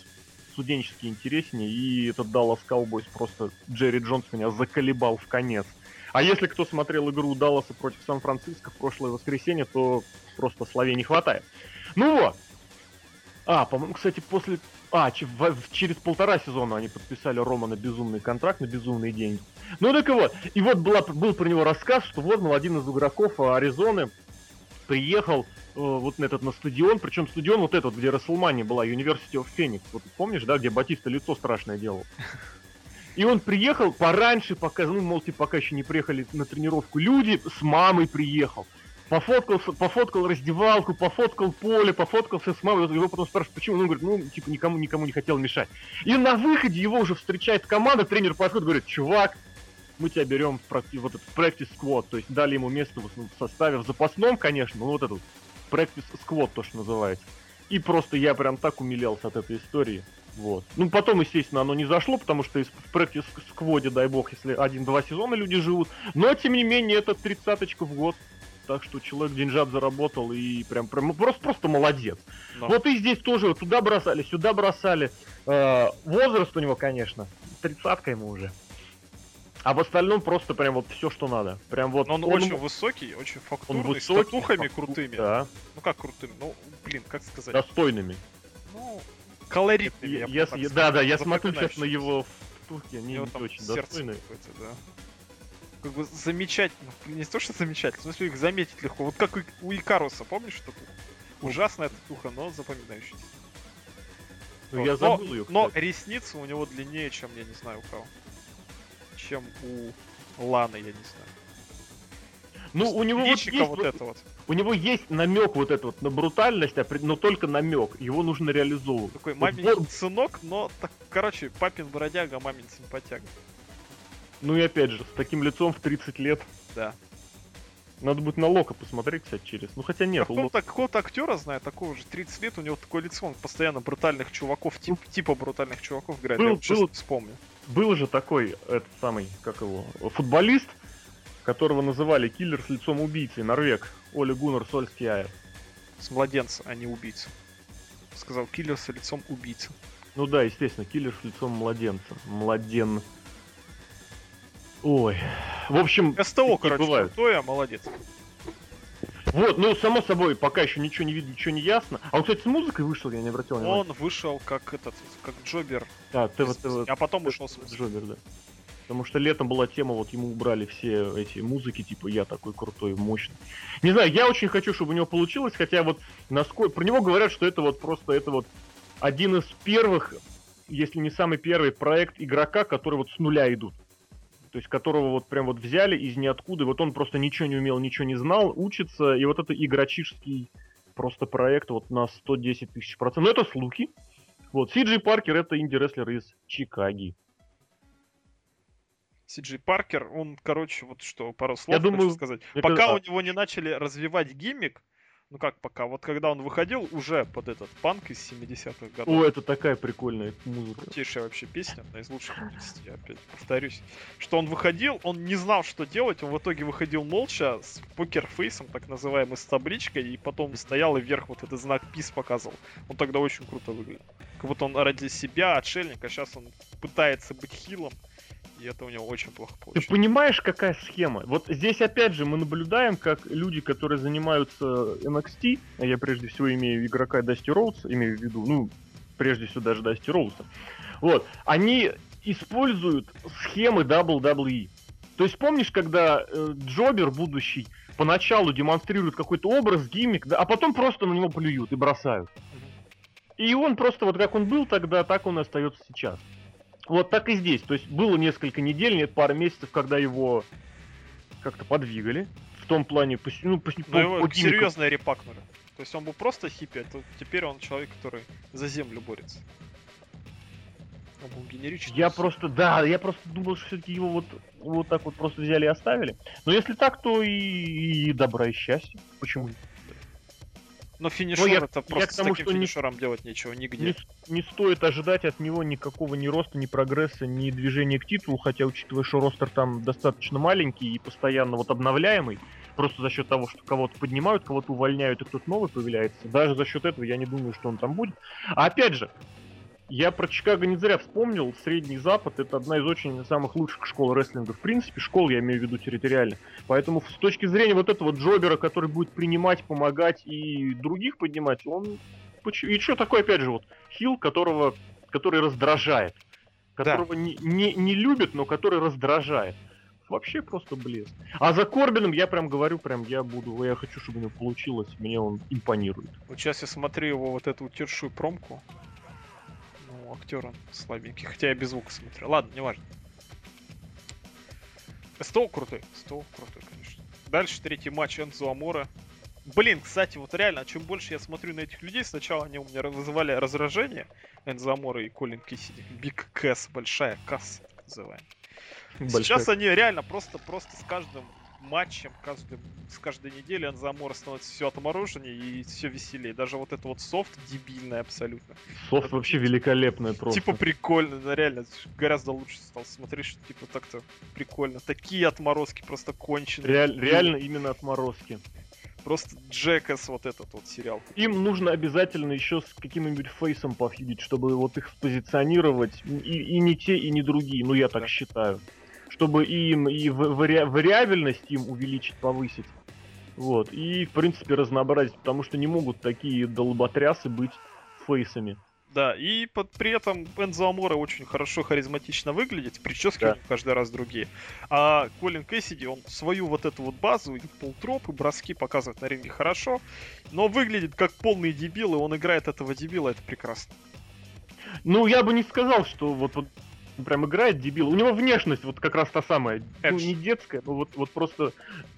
студенчески интереснее. И этот Dallas Cowboys просто Джерри Джонс меня заколебал в конец. А если кто смотрел игру Далласа против Сан-Франциско в прошлое воскресенье, то просто словей не хватает. Ну вот. А, по-моему, кстати, после... А, через полтора сезона они подписали Рома на безумный контракт, на безумные деньги. Ну так и вот. И вот была, был про него рассказ, что вот, мол, один из игроков Аризоны приехал Э, вот на этот на стадион, причем стадион вот этот, где Расселмани была, University of Phoenix, вот помнишь, да, где Батиста лицо страшное делал. И он приехал пораньше, пока, ну, мол, типа, пока еще не приехали на тренировку люди, с мамой приехал. Пофоткал, пофоткал раздевалку, пофоткал поле, пофоткался с мамой. Его потом спрашивают, почему. Он говорит, ну, типа, никому, никому не хотел мешать. И на выходе его уже встречает команда, тренер подходит, говорит, чувак, мы тебя берем в, вот этот practice squad, то есть дали ему место в составе в запасном, конечно, но вот этот practice squad, то, что называется. И просто я прям так умилялся от этой истории. Вот. Ну, потом, естественно, оно не зашло, потому что в squad, дай бог, если один-два сезона люди живут. Но, тем не менее, это тридцаточка в год. Так что человек деньжат заработал и прям, прям просто, просто молодец. Но. Вот и здесь тоже вот туда бросали, сюда бросали. Э, возраст у него, конечно, тридцатка ему уже. А в остальном просто прям вот все, что надо. Прям вот. Но он, он очень высокий, очень фактурный, он высокий, с татухами фактур... крутыми. Да. Ну как крутыми? Ну, блин, как сказать? Достойными. Ну, колоритными. Я, я, я, да, да, я смотрю сейчас на его татухи, они не очень достойные. Да. Как бы замечательно. Не то, что замечательно, в смысле их заметить легко. Вот как у Икаруса, помнишь татуха? Ужасная татуха, но запоминающаяся. Ну, вот. я забыл но, ее, Но ресницы у него длиннее, чем я не знаю у кого чем у Ланы, я не знаю. Ну, у него вот есть, вот это вот. У него есть намек вот этот вот на брутальность, а но только намек. Его нужно реализовывать. Такой мамин вот, сынок, но так, короче, папин бродяга, мамин симпатяга. Ну и опять же, с таким лицом в 30 лет. Да. Надо будет на Лока посмотреть, кстати, через. Ну хотя нет. Какого-то, какого-то актера знаю, такого же 30 лет, у него такое лицо, он постоянно брутальных чуваков, тип, типа брутальных чуваков играет. Был, я был, вспомню был же такой, этот самый, как его, футболист, которого называли киллер с лицом убийцы, норвег, Оле Гуннар Сольскьяер. С младенца, а не убийца. Сказал киллер с лицом убийцы. Ну да, естественно, киллер с лицом младенца. Младен. Ой. В общем, СТО, короче, бывают. крутое, молодец. Вот, ну, само собой, пока еще ничего не видно, ничего не ясно. А он, кстати, с музыкой вышел, я не обратил внимания. Он вышел как этот, как Джобер. А, ты вот. А потом ушел с музыкой. Джобер, да. Потому что летом была тема, вот ему убрали все эти музыки, типа я такой крутой, мощный. Не знаю, я очень хочу, чтобы у него получилось, хотя вот насколько... Про него говорят, что это вот просто, это вот один из первых, если не самый первый проект игрока, который вот с нуля идут то есть которого вот прям вот взяли из ниоткуда, вот он просто ничего не умел, ничего не знал, учится, и вот это игрочишский просто проект вот на 110 тысяч процентов. Но это слухи. Вот, Сиджи Паркер это инди-рестлер из Чикаги. Сиджи Паркер, он, короче, вот что, пару слов Я думаю, сказать. Пока кажется, у него не начали развивать гиммик, ну как пока, вот когда он выходил уже под этот панк из 70-х годов. О, это такая прикольная музыка. Крутейшая вообще песня, одна из лучших я опять повторюсь. Что он выходил, он не знал, что делать, он в итоге выходил молча с покерфейсом, так называемый, с табличкой, и потом стоял и вверх вот этот знак пис показывал. Он тогда очень круто выглядел. Как будто он ради себя, отшельник, а сейчас он пытается быть хилом и это у него очень плохо получилось. Ты понимаешь, какая схема? Вот здесь опять же мы наблюдаем, как люди, которые занимаются NXT, а я прежде всего имею игрока Дасти Роудс, имею в виду, ну, прежде всего даже Дасти Роудса, вот, они используют схемы WWE. То есть помнишь, когда э, Джобер будущий поначалу демонстрирует какой-то образ, гиммик, да, а потом просто на него плюют и бросают. И он просто вот как он был тогда, так он и остается сейчас. Вот так и здесь. То есть было несколько недель, нет, пара месяцев, когда его как-то подвигали. В том плане, ну, по, Но его по серьезно репакнули. То есть он был просто хиппи, а то теперь он человек, который за землю борется. Он был генеричный. Я просто, да, я просто думал, что все-таки его вот, вот так вот просто взяли и оставили. Но если так, то и, и добра и счастья. Почему? Но финишер ну, я, это просто я к тому, с таким финишером не, делать нечего нигде. Не, не стоит ожидать от него никакого ни роста, ни прогресса, ни движения к титулу, хотя учитывая, что ростер там достаточно маленький и постоянно вот обновляемый, просто за счет того, что кого-то поднимают, кого-то увольняют и кто-то новый появляется, даже за счет этого я не думаю, что он там будет. А опять же, Я про Чикаго не зря вспомнил. Средний Запад это одна из очень самых лучших школ рестлинга. В принципе, школ я имею в виду территориально. Поэтому с точки зрения вот этого джобера, который будет принимать, помогать и других поднимать, он... И что такое, опять же, вот хил, которого, который раздражает. Которого да. не, не, не любит, но который раздражает. Вообще просто блеск. А за Корбином я прям говорю, прям я буду, я хочу, чтобы у него получилось, мне он импонирует. Вот сейчас я смотрю его вот эту тершую промку. Ну, актер он слабенький, хотя я без звука смотрю. Ладно, неважно. Стол крутой, стол крутой, конечно. Дальше третий матч Энзо Амора. Блин, кстати, вот реально, чем больше я смотрю на этих людей, сначала они у меня вызывали раздражение, Энзо Амора и Колин Киссиди. Биг Кэс, большая касса, так называемая. Большой. Сейчас они реально просто, просто с каждым матчем, каждым, с каждой недели Анзамора становится все отмороженнее и все веселее. Даже вот это вот софт дебильный абсолютно. Софт это, вообще великолепный просто. Типа прикольно, да, реально, гораздо лучше стал смотреть, что типа так-то прикольно. Такие отморозки просто конченые. Реаль, реально именно отморозки. Просто Джекас вот этот вот сериал. Им нужно обязательно еще с каким-нибудь фейсом пофидить, чтобы вот их спозиционировать. И, и не те, и не другие. Ну, я так да. считаю чтобы им и вари... вариабельность им увеличить, повысить. Вот. И, в принципе, разнообразить, потому что не могут такие долботрясы быть фейсами. Да, и под, при этом Энзо Амора очень хорошо, харизматично выглядит, прически да. каждый раз другие. А Колин Кэссиди, он свою вот эту вот базу, и полтроп, и броски показывает на ринге хорошо, но выглядит как полный дебил, и он играет этого дебила, это прекрасно. Ну, я бы не сказал, что вот, вот прям играет дебил. У него внешность вот как раз та самая. Ну, не детская, но вот, вот просто...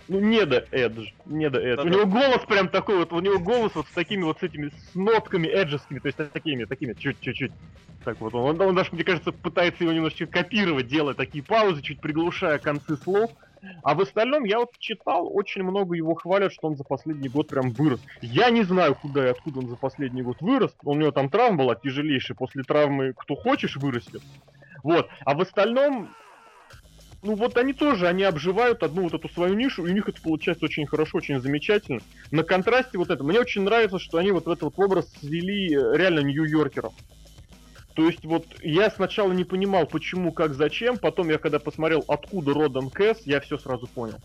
Ну, не до Эдж. Не до Эдж. Да, у да. него голос прям такой вот, у него голос вот с такими вот с этими с нотками эджескими, то есть такими, такими, чуть-чуть. Так вот, он, он даже, мне кажется, пытается его немножечко копировать, делая такие паузы, чуть приглушая концы слов. А в остальном я вот читал, очень много его хвалят, что он за последний год прям вырос. Я не знаю, куда и откуда он за последний год вырос. У него там травма была тяжелейшая. После травмы кто хочешь вырастет. Вот. А в остальном, ну вот они тоже, они обживают одну вот эту свою нишу, и у них это получается очень хорошо, очень замечательно. На контрасте вот это. Мне очень нравится, что они вот в этот вот образ свели э, реально нью-йоркеров. То есть вот я сначала не понимал, почему, как, зачем, потом я когда посмотрел, откуда родом Кэс, я все сразу понял.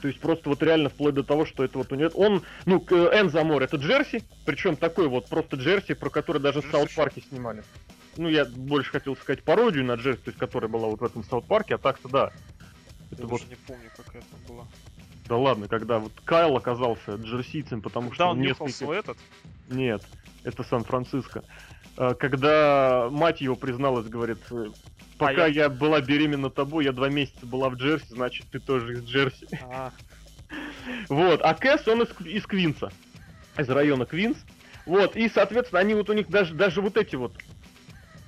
То есть просто вот реально вплоть до того, что это вот у него... Он, ну, Энзо Амор, это Джерси, причем такой вот просто Джерси, про который даже в Саут Парке снимали ну, я больше хотел сказать пародию на Джерси, то есть, которая была вот в этом Саут-парке, а так-то да. Это я вот... не помню, какая там была. Да ладно, когда вот Кайл оказался джерсийцем, потому когда что он несколько... свой этот? Нет, это Сан-Франциско. А, когда мать его призналась, говорит, «Э, пока а я... я была беременна тобой, я два месяца была в Джерси, значит, ты тоже из Джерси. А. *laughs* Вот, а Кэс, он из, из Квинса, из района Квинс. Вот, и, соответственно, они вот у них даже, даже вот эти вот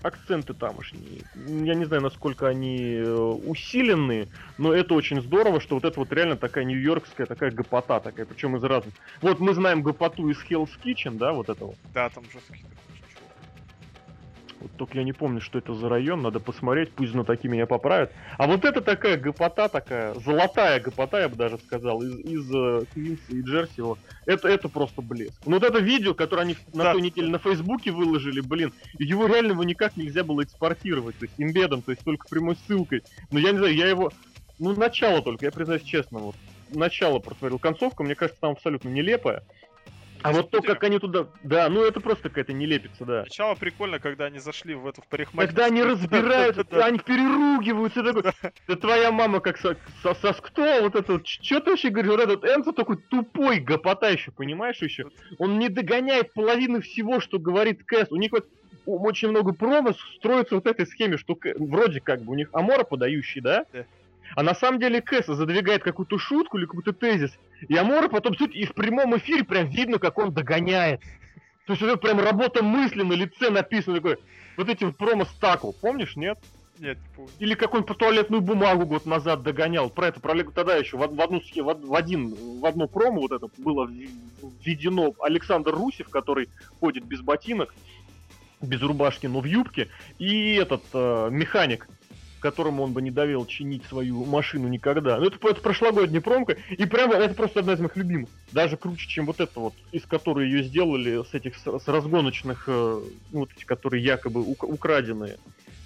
акценты тамошние. Я не знаю, насколько они э, усиленные, но это очень здорово, что вот это вот реально такая нью-йоркская, такая гопота такая, причем из разных. Вот мы знаем гопоту из Hell's Kitchen, да, вот этого. Да, там жесткий. Вот только я не помню, что это за район, надо посмотреть, пусть знатоки меня поправят. А вот это такая гопота, такая золотая гопота, я бы даже сказал, из, из uh, Квинса и Джерси. Вот. Это, это просто блеск. Ну вот это видео, которое они на да. той неделе на Фейсбуке выложили, блин, его реально его никак нельзя было экспортировать, то есть имбедом, то есть только прямой ссылкой. Но я не знаю, я его, ну начало только, я признаюсь честно, вот начало просмотрел. Концовка, мне кажется, там абсолютно нелепая. А вот то, как они туда... Да, ну это просто какая-то нелепица, да. Сначала прикольно, когда они зашли в эту в парикмахерскую. Когда они разбираются, *laughs* они переругиваются, такой, да твоя мама как со, со, со кто? Вот это, что ты вообще говоришь? Вот этот Энцо такой тупой гопота еще, понимаешь еще? Он не догоняет половины всего, что говорит Кэс. У них вот очень много промо строится вот этой схеме, что вроде как бы у них Амора подающий, да? А на самом деле Кэса задвигает какую-то шутку или какой-то тезис, и Амора потом суть и в прямом эфире прям видно, как он догоняет. То есть это прям работа мысли на лице написано такой, вот этим промо-стакл, помнишь, нет? Нет, не помню. Или какую-нибудь туалетную бумагу год назад догонял. Про это, про тогда еще в, в одну в, в один, в одно промо вот это было введено Александр Русев, который ходит без ботинок, без рубашки, но в юбке, и этот э, механик которому он бы не довел чинить свою машину никогда. Ну, это, это прошлогодняя промка, и прямо это просто одна из моих любимых. Даже круче, чем вот эта вот, из которой ее сделали, с этих, с, с разгоночных, э, ну, вот эти, которые якобы ук- украденные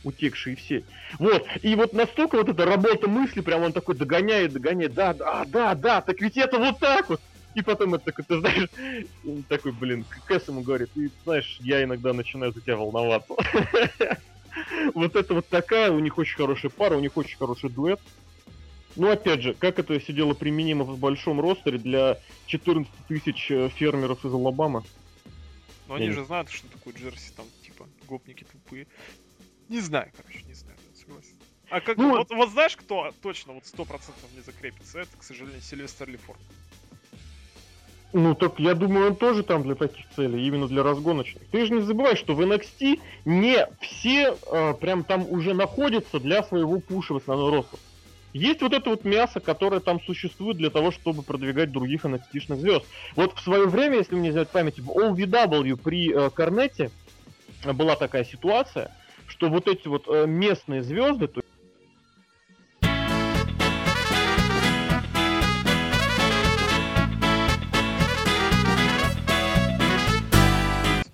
утекшие все. Вот, и вот настолько вот эта работа мысли, прям он такой догоняет, догоняет, да, да, да, да, так ведь это вот так вот. И потом это такой, ты знаешь, *laughs* такой, блин, Кэс ему говорит, ты знаешь, я иногда начинаю за тебя волноваться. *laughs* Вот это вот такая, у них очень хорошая пара, у них очень хороший дуэт. Ну, опять же, как это сидело применимо в большом ростере для 14 тысяч э, фермеров из Алабамы? Но они же знают, что такое Джерси, там, типа, гопники тупые. Не знаю, короче, не знаю, согласен. А как, ну, вот, вот знаешь, кто точно вот сто процентов не закрепится? Это, к сожалению, Сильвестр Лефорд. Ну, так я думаю, он тоже там для таких целей, именно для разгоночных. Ты же не забывай, что в NXT не все э, прям там уже находятся для своего пуша в основной роста. Есть вот это вот мясо, которое там существует для того, чтобы продвигать других NXT-шных звезд. Вот в свое время, если мне взять память, в OVW при э, Корнете была такая ситуация, что вот эти вот э, местные звезды, то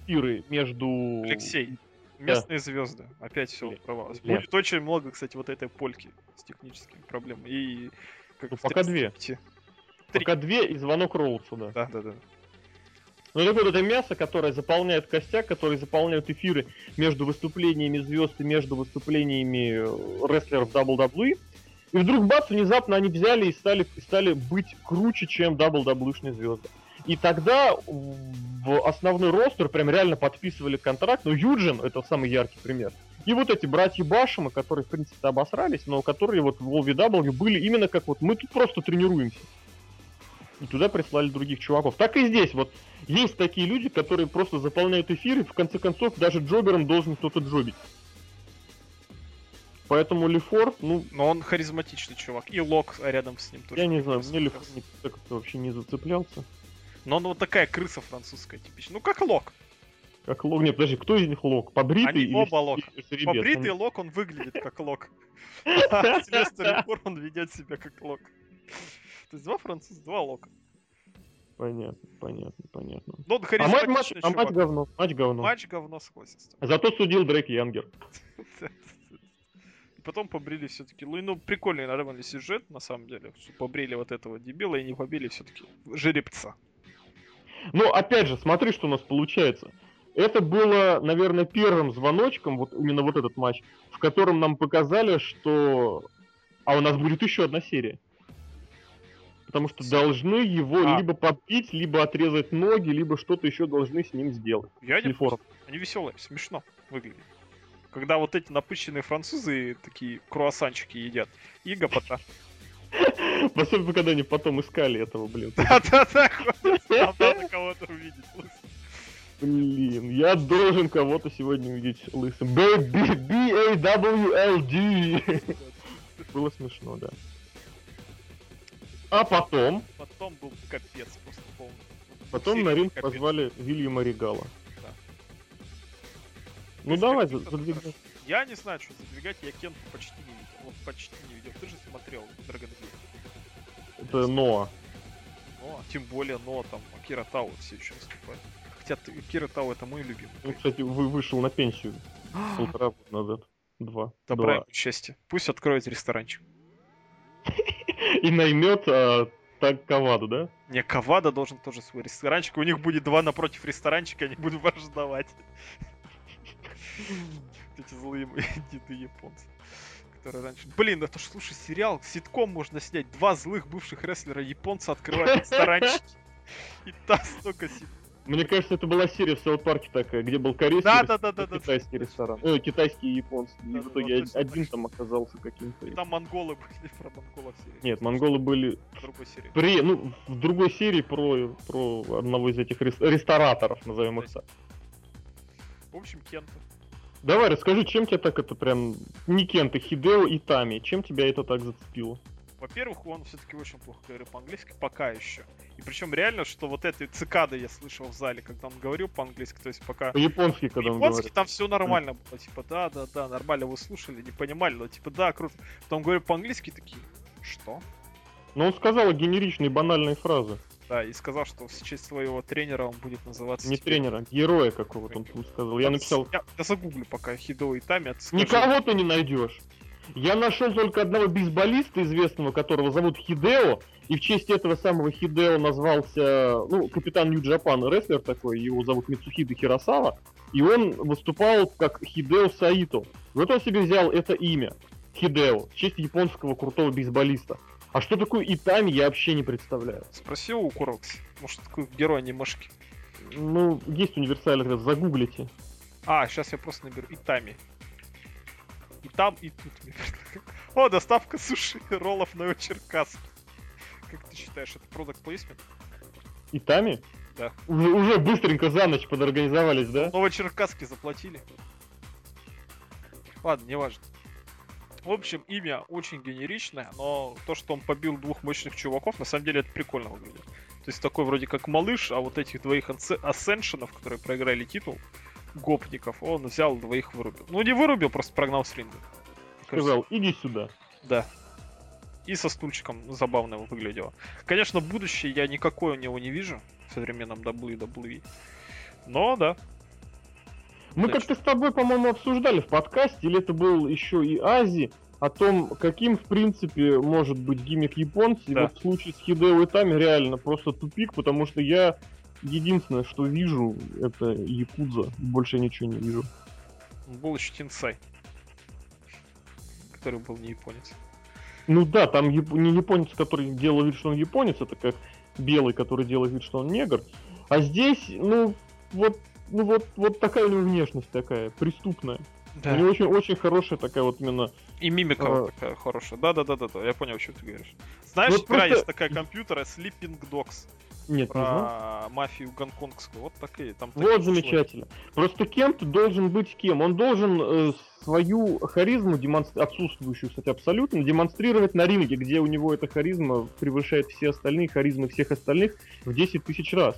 эфиры между... Алексей, местные да. звезды. Опять все провалось. Нет. Будет очень много, кстати, вот этой польки с техническими проблемами. И как ну, пока две. Три. Пока две и звонок Роудсу, да. Да, да, да. Ну, так вот, это мясо, которое заполняет костяк, которое заполняют эфиры между выступлениями звезд и между выступлениями э, рестлеров WWE. И вдруг, бац, внезапно они взяли и стали, стали быть круче, чем WWE-шные звезды. И тогда в основной ростер прям реально подписывали контракт. Ну, Юджин это самый яркий пример. И вот эти братья Башима, которые, в принципе, обосрались, но которые вот в OVW были именно как вот мы тут просто тренируемся. И туда прислали других чуваков. Так и здесь вот есть такие люди, которые просто заполняют эфиры, в конце концов даже джобером должен кто-то джобить. Поэтому Лефор, ну... Но он харизматичный чувак. И Лок рядом с ним тоже. Я не знаю, мне Лефор не, как-то вообще не зацеплялся. Но он вот такая крыса французская типичная. Ну как Лок. Как Лок? Нет, подожди, кто из них Лок? Побритый Они оба Лок. Побритый Лок, он выглядит как Лок. А *laughs* *laughs* Сильвестр он ведет себя как Лок. То есть два француза, два Лока. Понятно, понятно, понятно. Ну, а матч, матч, а матч говно, матч говно. Матч говно, согласен. Зато судил Дрейк Янгер. И *laughs* потом побрили все-таки. Ну, ну, прикольный, наверное, сюжет, на самом деле. Побрили вот этого дебила и не побили все-таки жеребца. Но опять же, смотри, что у нас получается. Это было, наверное, первым звоночком, вот именно вот этот матч, в котором нам показали, что... А у нас будет еще одна серия. Потому что должны его а. либо побить, либо отрезать ноги, либо что-то еще должны с ним сделать. Я не Они веселые, смешно выглядят. Когда вот эти напыщенные французы такие круассанчики едят. И гопота. *laughs* Особенно, когда они потом искали этого, блин. *laughs* Да-да-да, надо кого-то увидеть Блин, я должен кого-то сегодня увидеть лысым. B-A-W-L-D. Было смешно, да. А потом... Потом был капец просто полный. Потом на ринг позвали Вильяма Регала. Ну давай, задвигай. Я не знаю, что задвигать, я Кенту почти не видел. Вот почти не видел. Ты же смотрел Dragon Gate. Это Ноа. Ноа, тем более Ноа там Акира Тау все еще выступает. Хотя Акира Тау это мой любимый. Он, кстати, вы вышел на пенсию *gasps* полтора года назад. Два. Добра Два. счастья. Пусть откроет ресторанчик. *laughs* И наймет а, так Каваду, да? Не, Кавада должен тоже свой ресторанчик. У них будет два напротив ресторанчика, они будут вас ждать. *laughs* Эти злые *laughs* деды японцы. Которые раньше... Блин, это ж, слушай, сериал, ситком можно снять. Два злых бывших рестлера японца открывают ресторанчики. И там столько. Мне кажется, это была серия в Саут Парке такая, где был корейский да, да, да, да, китайский да, ресторан. Э, китайский и японский. Да, и в итоге да, один там оказался каким-то. И там монголы были *laughs* про монголов серии. Нет, монголы были... В другой серии. При, ну, в другой серии про, про одного из этих рестораторов, назовем их так. В общем, Кента. Давай, расскажи, чем тебя так это прям... Не Кента, Хидео и Тами. Чем тебя это так зацепило? Во-первых, он все-таки очень плохо говорит по-английски, пока еще. И причем реально, что вот этой цикады я слышал в зале, когда он говорил по-английски, то есть пока... По-японски, когда он Японский там все нормально было, типа, да, да, да, нормально вы слушали, не понимали, но типа, да, круто. Потом говорю по-английски, такие, что? Но он сказал генеричные банальные фразы. Да, и сказал, что в честь своего тренера он будет называться... Не теперь- тренера, героя какого-то он там сказал. Я написал, Я, я загуглю пока Хидо и Тами, а ты скажи. никого ты не найдешь. Я нашел только одного бейсболиста известного, которого зовут Хидео, и в честь этого самого Хидео назвался, ну, капитан Нью-Джапан, рестлер такой, его зовут Мицухида Хиросава, и он выступал как Хидео Саито. Вот он себе взял это имя, Хидео, в честь японского крутого бейсболиста. А что такое Итами, я вообще не представляю. Спроси у Курокс. Может, такой герой анимешки. Ну, есть универсальный ответ, загуглите. А, сейчас я просто наберу Итами. И там, и тут. О, доставка суши и *laughs* роллов на Черкасске. Как ты считаешь, это продукт плейсмент? Итами? Да. Уже, уже быстренько за ночь подорганизовались, да? Новочеркасске заплатили. Ладно, неважно. В общем, имя очень генеричное, но то, что он побил двух мощных чуваков, на самом деле это прикольно выглядит. То есть такой вроде как малыш, а вот этих двоих ассеншенов, которые проиграли титул, гопников, он взял двоих вырубил. Ну не вырубил, просто прогнал с ринга. Сказал, иди сюда. Да. И со стульчиком забавно выглядело. Конечно, будущее я никакое у него не вижу в современном WWE. Но да, Мы как-то с тобой, по-моему, обсуждали в подкасте, или это был еще и Ази, о том, каким, в принципе, может быть гиммик японцев. И Да. вот в случае с Хидео Итами реально просто тупик, потому что я единственное, что вижу, это Якудза. Больше ничего не вижу. был еще Тинсай. Который был не японец. Ну да, там яп- не японец, который делал вид, что он японец, это как белый, который делает вид, что он негр. А здесь, ну, вот, ну вот, вот такая у него внешность такая, преступная. У него очень, очень хорошая такая вот именно И мимика А. вот такая хорошая. Да-да-да-да, да, я понял, о чем ты говоришь. Знаешь, Вот игра просто- есть такая компьютера Sleeping Dogs Нет, не знаю. про мафию гонконгскую. Вот такие. Там Вот такие замечательно. Просто кем-то должен быть кем. Он должен э, свою харизму, демонстр- отсутствующую, кстати, абсолютно, демонстрировать на ринге, где у него эта харизма превышает все остальные харизмы всех остальных в 10 тысяч раз.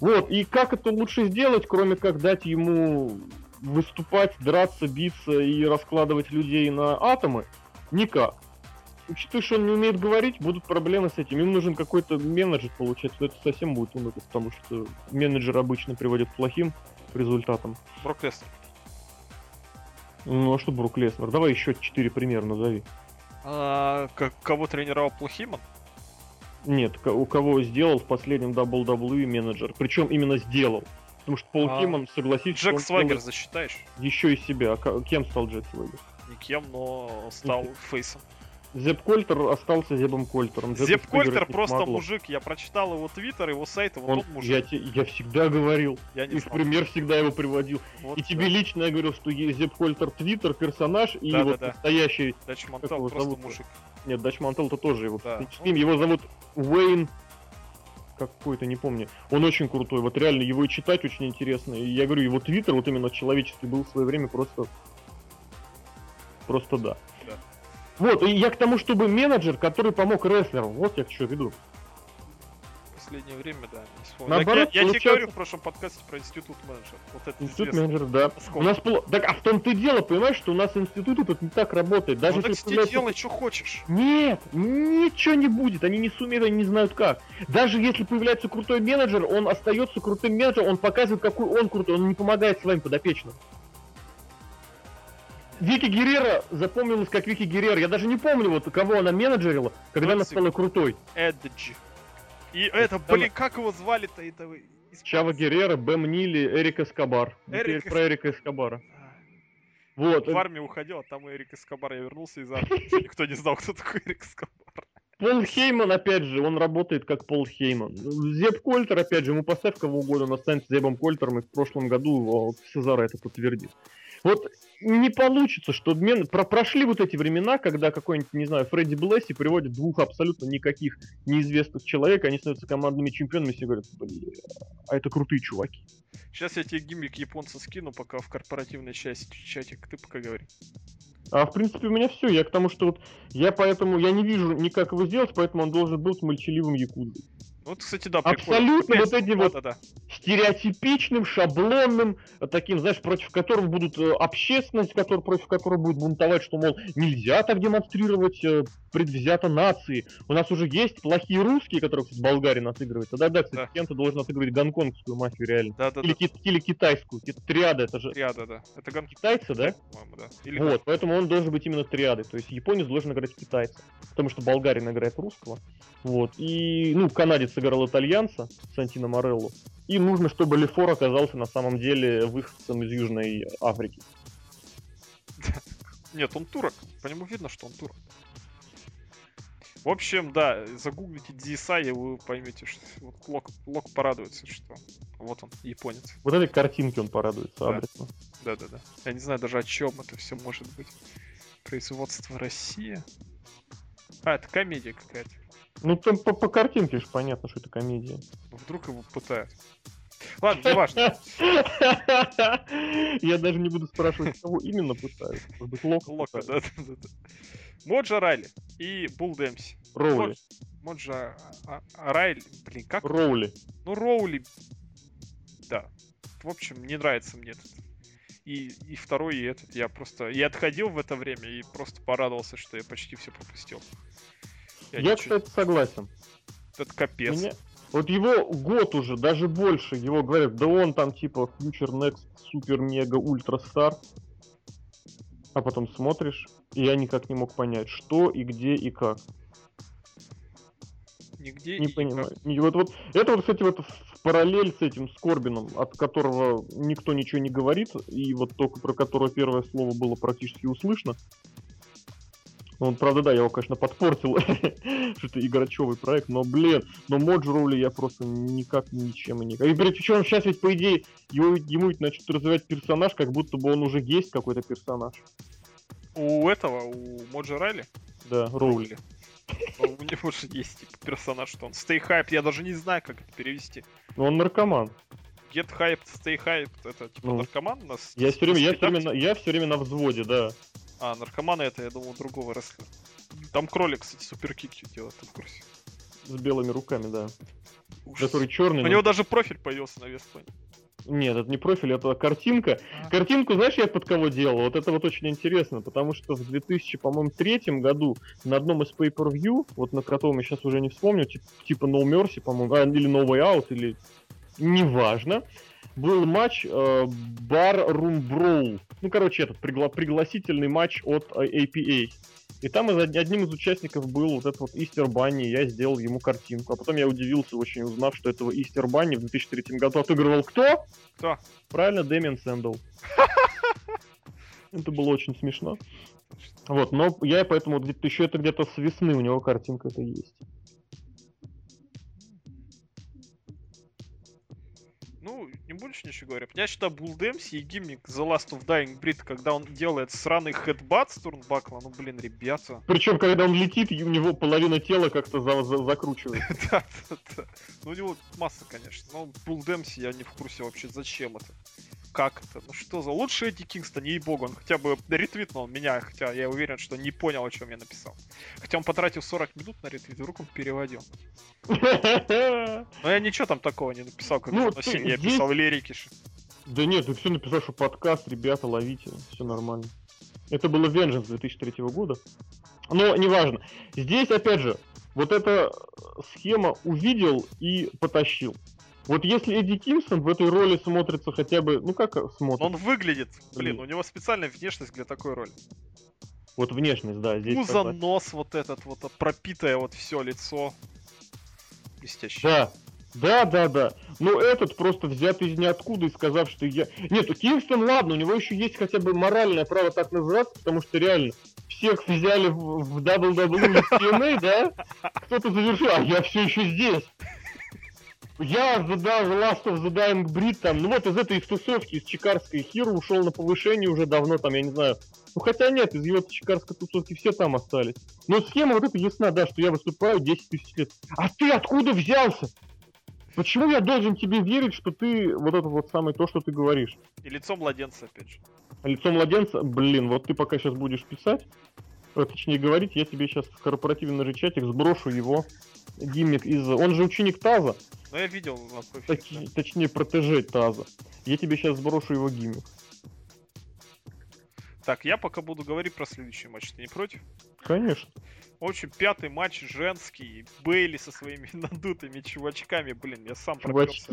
Вот, и как это лучше сделать, кроме как дать ему выступать, драться, биться и раскладывать людей на атомы? Никак. Учитывая, что он не умеет говорить, будут проблемы с этим. Им нужен какой-то менеджер, получается, это совсем будет уныло, потому что менеджер обычно приводит к плохим результатам. Брок Леснер. Ну а что Брук Леснер? Давай еще четыре примера назови. А, к- кого тренировал Плохиман? Нет, у кого сделал в последнем WWE менеджер. Причем именно сделал. Потому что Пол А, Хейман, согласись, Джек Свагер засчитаешь? еще из себя. А кем стал Джек Свагер? Никем, но стал фейсом. Зеп Кольтер остался Зебом Кольтером. Зепу Зеп Кольтер просто смогло. мужик. Я прочитал его твиттер, его сайт, и вот Он- он, мужик. я, те- я всегда говорил. Я не И в пример всегда его приводил. Вот, и тебе да. лично я говорил, что Зеп Кольтер твиттер, персонаж, и Да, да, вот да. настоящий Мантел его просто зовут-то? мужик. Нет, Дач Мантел-то тоже его. Да. впечатлим. Его зовут Уэйн какой-то, не помню. Он очень крутой, вот реально его и читать очень интересно. И я говорю, его твиттер, вот именно человеческий, был в свое время просто... Просто да. Да. Вот, и я к тому, чтобы менеджер, который помог рестлеру, вот я к чему веду. Последнее время, да, не вспомнил. Наоборот, я, я тебе получается- говорю в прошлом подкасте про институт менеджера. Вот это Институт известно. менеджера, да. Сколько? У нас пол- Так, а в том-то и дело, понимаешь, что у нас институт этот не так работает. Даже ну так если тебе появляется делай, что хочешь. Нет, ничего не будет, они не сумеют, они не знают как. Даже если появляется крутой менеджер, он остается крутым менеджером, он показывает, какой он крутой, он не помогает своим подопечным. Вики Геррера запомнилась как Вики Геррера. Я даже не помню, вот кого она менеджерила, когда она Двадцать стала крутой. Эдджи. И это, блин, как его звали-то? Это вы- Чава. Геррера, Бэм Нили, Эрик Эскобар. Эрик теперь про Эрика Эскобара. А, Вот. В армию уходил, а там Эрик Эскобар. Я вернулся из армии. Никто не знал, кто такой Эрик Эскобар. Пол Хейман, опять же, он работает как Пол Хейман. Зеб Кольтер, опять же, ему поставь кого угодно, он останется Зебом Кольтером, и в прошлом году Сезара это подтвердит. Вот не получится, что мен... про- прошли вот эти времена, когда какой-нибудь, не знаю, Фредди Блесси приводит двух абсолютно никаких неизвестных человек, они становятся командными чемпионами, и все говорят, блин, а это крутые чуваки. Сейчас я тебе гиммик японца скину, пока в корпоративной части чатик. Ты пока говори. А в принципе у меня все. Я к тому, что вот я поэтому я не вижу никак его сделать, поэтому он должен быть молчаливым якудзой. Вот, кстати, да, Абсолютно вот эти да, вот да, да. стереотипичным, шаблонным, э, таким, знаешь, против которого будут э, общественность, который, против которой будет бунтовать, что, мол, нельзя так демонстрировать э, предвзято нации. У нас уже есть плохие русские, которые, кстати, Болгарин отыгрывает. Да, да, кстати, Да. кем-то должен отыгрывать гонконгскую мафию реально. Да, да, Или, да. ки- или китайскую. Ки- Триада, это же Триада, да. Это гон... китайцы, да? по-моему, да. Или Вот, поэтому он должен быть именно триадой. То есть японец должен играть китайца. Потому что болгарин играет русского. Вот. И, ну, канадец сыграл итальянца, Сантино Морелло. И нужно, чтобы Лефор оказался на самом деле выходцем из Южной Африки. *laughs* Нет, он турок. По нему видно, что он турок. В общем, да, загуглите DSI, и вы поймете, что вот Лок, Лок порадуется, что вот он, японец. Вот этой картинки он порадуется Да. адресно. Да-да-да. Я не знаю даже о чем это все может быть. Производство Россия. А, это комедия какая-то. Ну, там по, по картинке же понятно, что это комедия. Вдруг его пытают. Ладно, неважно. Я даже не буду спрашивать, кого именно пытают. Может быть, Лок Лока, пытают? да, да, да. Моджа Райли и Бул Дэмси. Роули. Моджа а- а- Райли, блин, как? Роули. Ну, Роули, да. В общем, не нравится мне этот. И, и второй, и этот. Я просто... Я отходил в это время и просто порадовался, что я почти все пропустил. Я Я, ничего- кстати, согласен. Это капец. Меня- Вот его год уже, даже больше, его говорят, да он там типа Future Next Супер Мега Ультра Стар. А потом смотришь, и я никак не мог понять, что и где и как. Нигде Не и понимаю. И вот, вот, это вот, кстати, вот в параллель с этим, с Корбином, от которого никто ничего не говорит, и вот только про которого первое слово было практически услышно. Ну, он, правда, да, я его, конечно, подпортил, *laughs* что это игрочевый проект, но, блин, но Моджи Роули я просто никак ничем и никак. И причем сейчас ведь, по идее, его, ему ведь начнут развивать персонаж, как будто бы он уже есть какой-то персонаж. У этого, у Моджа Райли? Да, Роули. Ну, У него же есть типа персонаж, что он Stay Hyped, я даже не знаю, как это перевести. Но он наркоман. Get Hyped, Stay Hyped, это типа Ну, наркоман у нас? Я все время, я все время, на- я все время на взводе, да. А, наркоманы это, я думал, другого рестлера. Там кролик, кстати, суперкик делает, ты в курсе? С белыми руками, да. Ужас. Который черный. У него даже профиль появился на Вестплане. Нет, это не профиль, это картинка. Картинку, знаешь, я под кого делал? Вот это вот очень интересно, потому что в 2000, по-моему, третьем году на одном из pay-per-view, вот на котором я сейчас уже не вспомню, тип- типа No Mercy, по-моему, а, или No Way Out, или неважно, был матч э, Bar Room Brawl. Ну, короче, этот пригла- пригласительный матч от э, APA. И там из- одним из участников был вот этот вот Истер Банни, я сделал ему картинку. А потом я удивился очень, узнав, что этого Истер Банни в 2003 году отыгрывал кто? Кто? Правильно, Дэмиан Сэндл. Это было очень смешно. Вот, но я поэтому еще это где-то с весны у него картинка это есть. Будешь ничего говорить. Я считаю, Dempsey и гиммик The Last of Dying Breed, когда он делает сраный хедбат с турнбакла, ну, блин, ребята. Причем, когда он летит, у него половина тела как-то за- за- закручивает. *laughs* Да, да, да. Ну, у него масса, конечно. Но Dempsey я не в курсе вообще, зачем это. Как это? Ну что за... Лучше Эдди Кингстон, ей-богу, он хотя бы ретвитнул меня, хотя я уверен, что не понял, о чем я написал. Хотя он потратил 40 минут на ретвит, вдруг он переводил. Но я ничего там такого не написал, как Ну, ты я писал лирики. Да нет, ты все написал, что подкаст, ребята, ловите, все нормально. Это было Vengeance 2003 года. Но неважно. Здесь, опять же, вот эта схема увидел и потащил. Вот если Эдди Кингстон в этой роли смотрится хотя бы, ну как смотрится? он выглядит, блин, Блин. у него специальная внешность для такой роли. Вот внешность, да, здесь. Пузо, нос вот этот вот, а, пропитое вот все лицо. Блестяще. Да, да, да, да. Но этот просто взят из ниоткуда и сказав, что я... Нет, у Кингстон, ладно, у него еще есть хотя бы моральное право так называться, потому что реально всех взяли в, в WWE TNA, да? *laughs* Кто-то завершил, а я все еще здесь. Я задал Last of the Dying Breed, там, ну вот из этой из тусовки, из чикарской Хиру ушел на повышение уже давно, там, я не знаю. Ну хотя нет, из его чикарской тусовки все там остались. Но схема вот эта ясна, да, что я выступаю 10 тысяч лет. А ты откуда взялся? Почему я должен тебе верить, что ты вот это вот самое то, что ты говоришь? И лицо младенца, опять же. Лицо младенца, блин, вот ты пока сейчас будешь писать, точнее говорить, я тебе сейчас в корпоративный же чатик сброшу его гиммик из... Он же ученик Таза. Ну, я видел на Точ... Точнее, протеже Таза. Я тебе сейчас сброшу его гиммик. Так, я пока буду говорить про следующий матч. Ты не против? Конечно. В общем, пятый матч женский. Бейли со своими *laughs* надутыми чувачками. Блин, я сам Чувачки?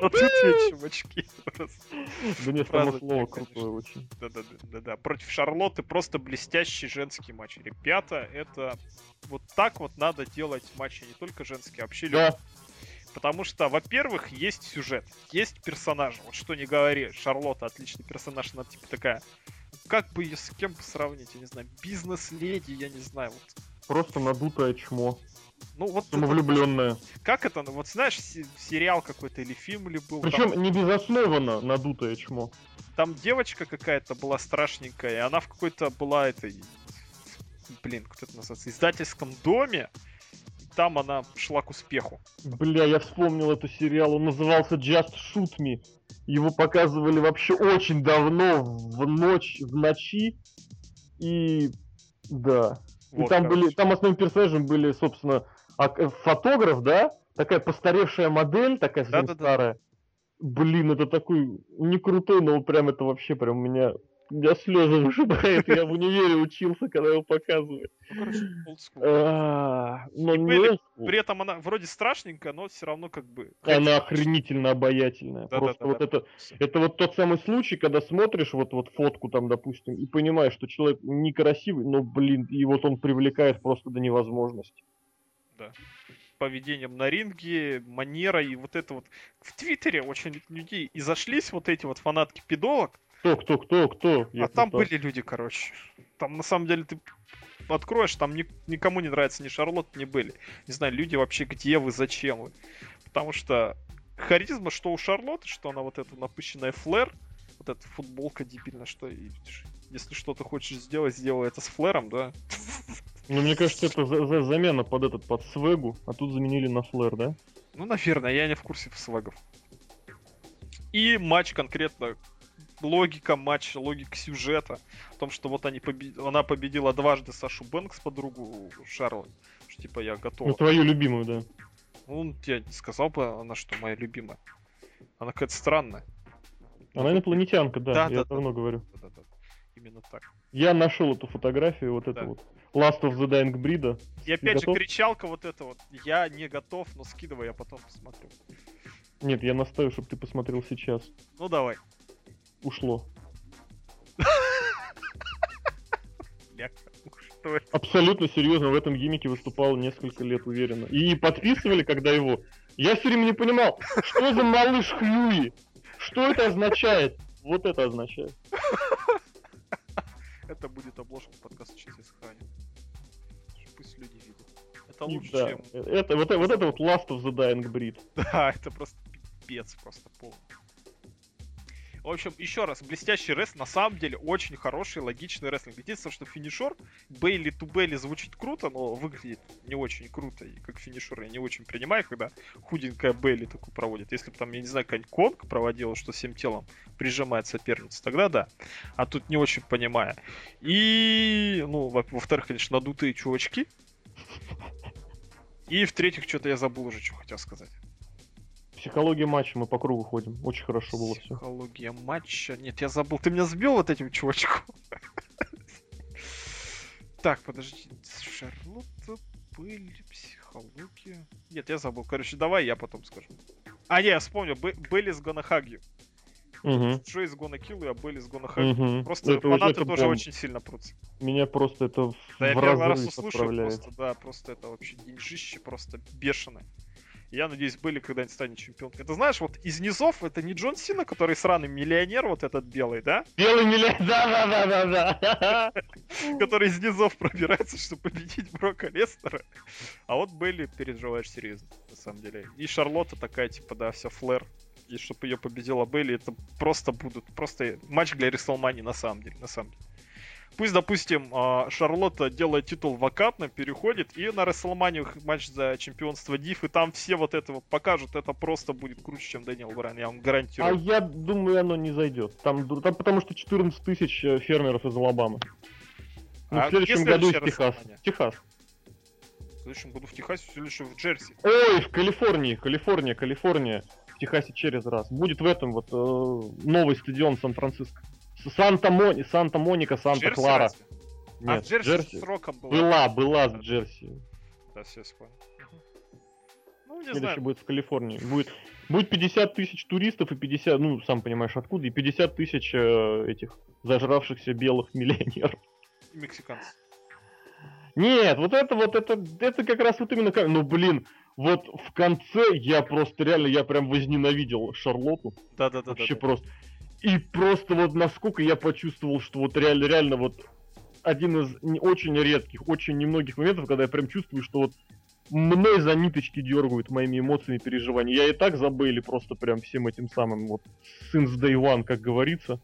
Надутые *laughs* чувачки. Да нет, само слово крутое очень. Да-да-да. Против Шарлотты просто блестящий женский матч. Ребята, это вот так вот надо делать матчи. Не только женские, а вообще Да. Потому что, во-первых, есть сюжет, есть персонажи. Вот что не говори, Шарлотта отличный персонаж, она типа такая как бы ее с кем сравнить, я не знаю, бизнес-леди, я не знаю, вот. Просто надутое чмо. Ну вот Самовлюбленная. Это, как это, ну вот знаешь, сериал какой-то или фильм ли был. Причем там, не безоснованно надутое чмо. Там девочка какая-то была страшненькая, и она в какой-то была этой, блин, как это называется, издательском доме, там она шла к успеху. Бля, я вспомнил эту сериал, он назывался Just Shoot Me. Его показывали вообще очень давно, в ночь, в ночи. И да. Вот, и там короче. были, там основным персонажем были, собственно, э, фотограф, да? Такая постаревшая модель, такая совсем да, старая. Да, да. Блин, это такой не крутой, но прям это вообще прям у меня у меня слезы вышибает, я в универе учился, когда его показывают. Ну, а, при этом она вроде страшненькая, но все равно как бы... Она охренительно обаятельная. Просто вот это, это вот тот самый случай, когда смотришь вот, вот фотку там, допустим, и понимаешь, что человек некрасивый, но, блин, и вот он привлекает просто до невозможности. Да поведением на ринге, манера и вот это вот. В Твиттере очень людей и зашлись вот эти вот фанатки пидолок, кто, кто, кто, кто? Я а там были люди, короче. Там на самом деле ты откроешь, там ни, никому не нравится ни Шарлотт, ни были. Не знаю, люди вообще где вы, зачем вы. Потому что харизма, что у Шарлотты, что она вот эта напыщенная флэр, вот эта футболка дебильная, что если что-то хочешь сделать, сделай это с флэром, да? Ну, мне кажется, это за за замена под этот, под свегу, а тут заменили на флэр, да? Ну, наверное, я не в курсе свегов. И матч конкретно логика матча, логика сюжета. В том, что вот они побед... она победила дважды Сашу Бэнкс, подругу Шарлот. Что типа я готова. Ну, твою любимую, да. Ну, я не сказал бы, она что, моя любимая. Она какая-то странная. Она инопланетянка, да, да я да, давно да, говорю. Да, да, да. Именно так. Я нашел эту фотографию, вот да. эту вот. Last of the Dying Breed. И опять Ты же готов? кричалка вот эта вот. Я не готов, но скидывай, я потом посмотрю. Нет, я настаю, чтобы ты посмотрел сейчас. Ну давай ушло. Абсолютно серьезно в этом гиммике выступал несколько лет уверенно. И подписывали, когда его. Я все время не понимал, что за малыш Хьюи? Что это означает? Вот это означает. Это будет обложка подкаста сейчас я сохраню. Пусть люди видят. Это лучше, да. чем... Это, вот, вот это вот Last of the Dying Breed. Да, это просто пипец просто полный. В общем, еще раз, блестящий рестлинг, на самом деле, очень хороший, логичный рестлинг. Единственное, что финишер, Бейли ту Бейли звучит круто, но выглядит не очень круто. И как финишер я не очень принимаю, когда худенькая Бейли такую проводит. Если бы там, я не знаю, какая-нибудь Конг проводила, что всем телом прижимает соперницу, тогда да. А тут не очень понимаю. И, ну, во-вторых, конечно, надутые чувачки. И в-третьих, что-то я забыл уже, что хотел сказать. Психология матча, мы по кругу ходим. Очень хорошо было все. Психология матча. Нет, я забыл. Ты меня сбил вот этим чувачком. Так, подожди. Шарлотта были психология. Нет, я забыл. Короче, давай я потом скажу. А, не, я вспомнил. Были с Hug Угу. Джей с Gonna Kill и были с Gonna Hug Просто это фанаты тоже пом... очень сильно прутся. Меня просто это да, в я первый раз услышал просто, да, просто это вообще деньжище просто бешеное. Я надеюсь, были когда-нибудь станет чемпионкой. Ты знаешь, вот из низов это не Джон Сина, который сраный миллионер, вот этот белый, да? Белый миллионер, да-да-да-да-да. *laughs* Который из низов пробирается, чтобы победить Брока Лестера. А вот Белли переживаешь серьезно, на самом деле. И Шарлотта такая, типа, да, все флэр. И чтобы ее победила Белли, это просто будут, просто матч для Рестлмани на самом деле, на самом деле. Пусть, допустим, а, Шарлотта делает титул вакантным, переходит, и на Расселманию матч за чемпионство Див, и там все вот это вот покажут, это просто будет круче, чем Дэниел Брайан, я вам гарантирую. А я думаю, оно не зайдет. Там, там потому что 14 тысяч э, фермеров из Алабамы. Ну, А в следующем году из Техас. Техас. В следующем году в Техасе, в следующем в Джерси. Ой, в Калифорнии, Калифорния, Калифорния. В Техасе через раз. Будет в этом вот э, новый стадион Сан-Франциско. С- Санта-Мони, Санта-Моника, Санта-Клара. а Нет, в Джерси, Джерси. с сроком была. Была, была с Джерси. Да, все понял. Ну, не Следующий знаю. будет в Калифорнии. Будет, будет 50 тысяч туристов и 50, ну, сам понимаешь, откуда, и 50 тысяч э, этих зажравшихся белых *laughs* миллионеров. Мексиканцы. Нет, вот это вот, это, это как раз вот именно как, ну, блин, вот в конце я просто реально, я прям возненавидел Шарлотту. Да-да-да. Вообще просто. И просто вот насколько я почувствовал, что вот реально, реально вот один из очень редких, очень немногих моментов, когда я прям чувствую, что вот мной за ниточки дергают моими эмоциями, переживаниями. Я и так за Бейли просто прям всем этим самым вот since day one, как говорится.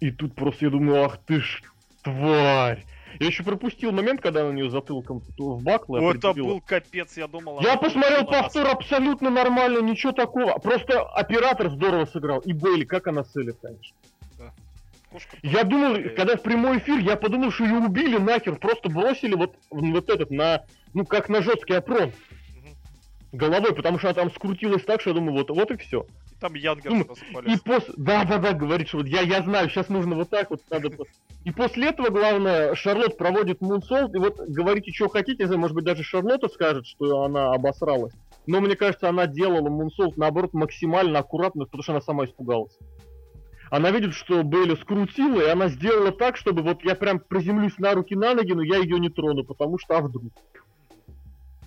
И тут просто я думаю, ах ты ж тварь. Я еще пропустил момент, когда она у нее затылком в бакло О, это был капец, я думал... Я посмотрел на повтор абсолютно нормально, ничего такого. Просто оператор здорово сыграл. И Бейли, как она целит, конечно. Кошка Я думал, когда в прямой эфир, я подумал, что ее убили нахер, просто бросили вот, вот этот на, ну как на жесткий опрон головой, потому что она там скрутилась так, что я думаю, вот, вот и все. И там Янгер Ну, И после, да, да, да, говорит, что вот я, я знаю, сейчас нужно вот так вот, надо. И после этого, главное, Шарлот проводит мунсолт, и вот говорите, что хотите, может быть, даже Шарлотта скажет, что она обосралась. Но мне кажется, она делала мунсолт, наоборот, максимально аккуратно, потому что она сама испугалась. Она видит, что Бейли скрутила, и она сделала так, чтобы вот я прям приземлюсь на руки, на ноги, но я ее не трону, потому что а вдруг.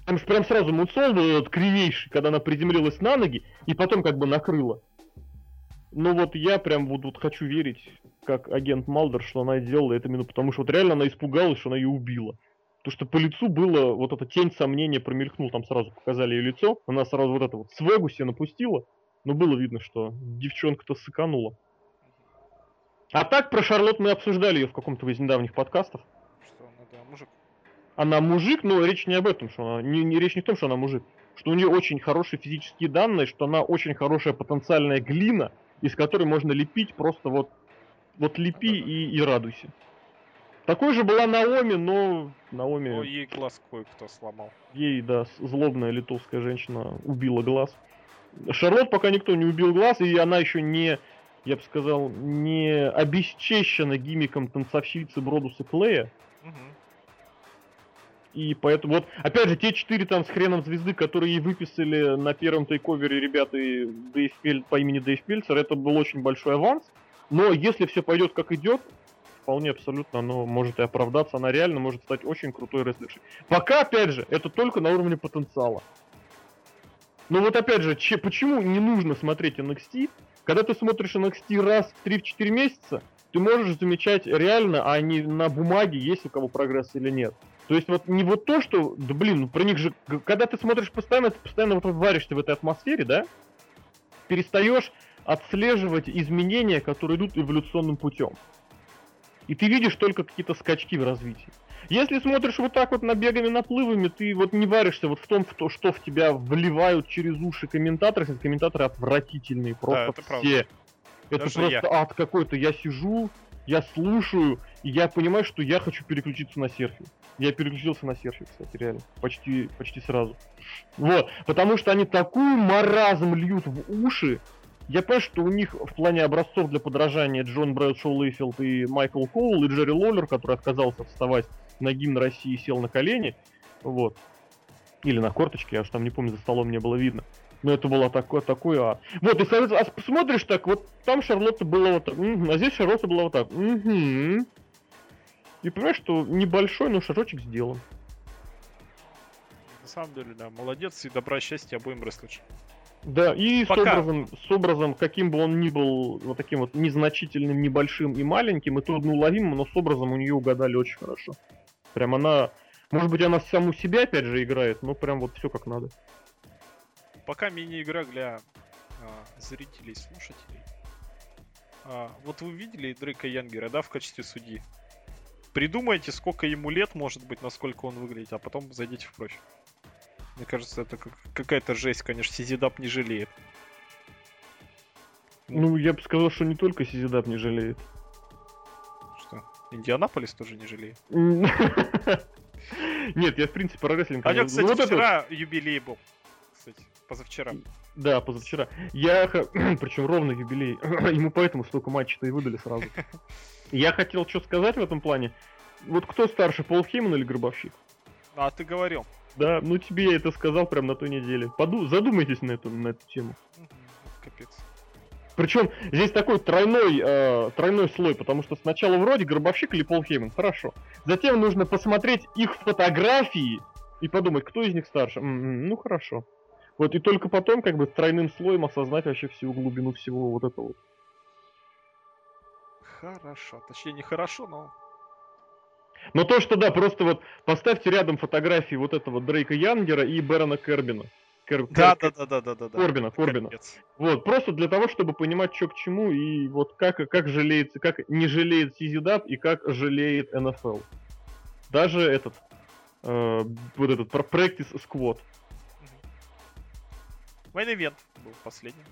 Там же прям сразу мунсолт был этот кривейший, когда она приземлилась на ноги, и потом как бы накрыла. Ну вот я прям вот, вот хочу верить, как агент Малдер, что она сделала это именно потому, что вот реально она испугалась, что она ее убила. Потому что по лицу было вот эта тень сомнения промелькнул, там сразу показали ее лицо, она сразу вот это вот свегу себе напустила, но было видно, что девчонка-то сыканула. А так про Шарлот мы обсуждали ее в каком-то из недавних подкастов. Что она, да, мужик. Она мужик, но речь не об этом, что она не, не речь не в том, что она мужик, что у нее очень хорошие физические данные, что она очень хорошая потенциальная глина, из которой можно лепить просто вот вот лепи и, и радуйся. Такой же была Наоми, но Наоми Но ей глаз кое-кто сломал. ей, да, злобная литовская женщина убила глаз. Шарлот пока никто не убил глаз, и она еще не, я бы сказал, не обесчещена гимиком танцовщицы Бродуса Клея. Мгм. И поэтому вот, опять же, те четыре там с хреном звезды, которые выписали на первом тейковере ребята Дэйв Пель- по имени Дэйв Пельцер, это был очень большой аванс. Но если все пойдет как идет, вполне абсолютно оно может и оправдаться, она реально может стать очень крутой рестлершей. Пока, опять же, это только на уровне потенциала. Но вот опять же, че- почему не нужно смотреть NXT? Когда ты смотришь NXT раз в 3-4 месяца, ты можешь замечать реально, а не на бумаге, есть у кого прогресс или нет. То есть вот не вот то, что, да блин, ну про них же, когда ты смотришь постоянно, ты постоянно вот варишься в этой атмосфере, да? Перестаешь отслеживать изменения, которые идут эволюционным путем. И ты видишь только какие-то скачки в развитии. Если смотришь вот так вот набегами, наплывами, ты вот не варишься вот в том, в то, что в тебя вливают через уши комментаторы, кстати, комментаторы отвратительные, просто это правда. все. Это Даже просто я. ад какой-то. Я сижу, я слушаю, и я понимаю, что я хочу переключиться на серфи. Я переключился на серфи, кстати, реально. Почти, почти сразу. Вот. Потому что они такую маразм льют в уши. Я понимаю, что у них в плане образцов для подражания Джон Брэдшоу Лейфилд и Майкл Коул, и Джерри Лоллер, который отказался вставать на гимн России и сел на колени. Вот. Или на корточке, я уж там не помню, за столом не было видно. Но это было такое, такое, а. Вот, и а посмотришь так, вот там Шарлотта была вот так, а здесь Шарлотта была вот так. мгм. И понимаешь, что небольшой, но шажочек сделан. На самом деле, да, молодец и добра, счастья обоим рестлершам. Да, и с Пока. образом, с образом, каким бы он ни был, вот таким вот незначительным, небольшим и маленьким, и трудноуловимым, но с образом у нее угадали очень хорошо. Прям она, может быть, она саму себя опять же играет, но прям вот все как надо. Пока мини-игра для а, зрителей слушателей. А, вот вы видели Дрейка Янгера, да, в качестве судьи? Придумайте, сколько ему лет, может быть, насколько он выглядит, а потом зайдите в профиль. Мне кажется, это как, какая-то жесть, конечно, Сизидап не жалеет. Ну, я бы сказал, что не только Сизидап не жалеет. Что? Индианаполис тоже не жалеет. *laughs* Нет, я в принципе про рестлинг. А него, кстати, вот вчера юбилей был. Кстати, позавчера. Да, позавчера. Я, *clears throat* причем ровно юбилей. *clears throat* Ему поэтому столько матчей-то и выдали сразу. *laughs* Я хотел что сказать в этом плане. Вот кто старше, Пол Хейман или Гробовщик? А, ты говорил. Да, ну тебе я это сказал прям на той неделе. Поду, задумайтесь на эту, на эту тему. Капец. Причем здесь такой тройной, э, тройной слой, потому что сначала вроде Гробовщик или Пол Хейман, хорошо. Затем нужно посмотреть их фотографии и подумать, кто из них старше. М-м, ну хорошо. Вот и только потом как бы тройным слоем осознать вообще всю глубину всего вот этого. Хорошо. Точнее, не хорошо, но но то, что да, просто вот поставьте рядом фотографии вот этого Дрейка Янгера и Бэрона Кербина. Кер... Да, Кер... да, да, да, да, да. Корбина, Корбина. Капец. Вот, просто для того, чтобы понимать, что к чему, и вот как, как жалеет, как не жалеет Сизидап и как жалеет НФЛ. Даже этот, э, вот этот, про Practice Squad. Main Event был последний.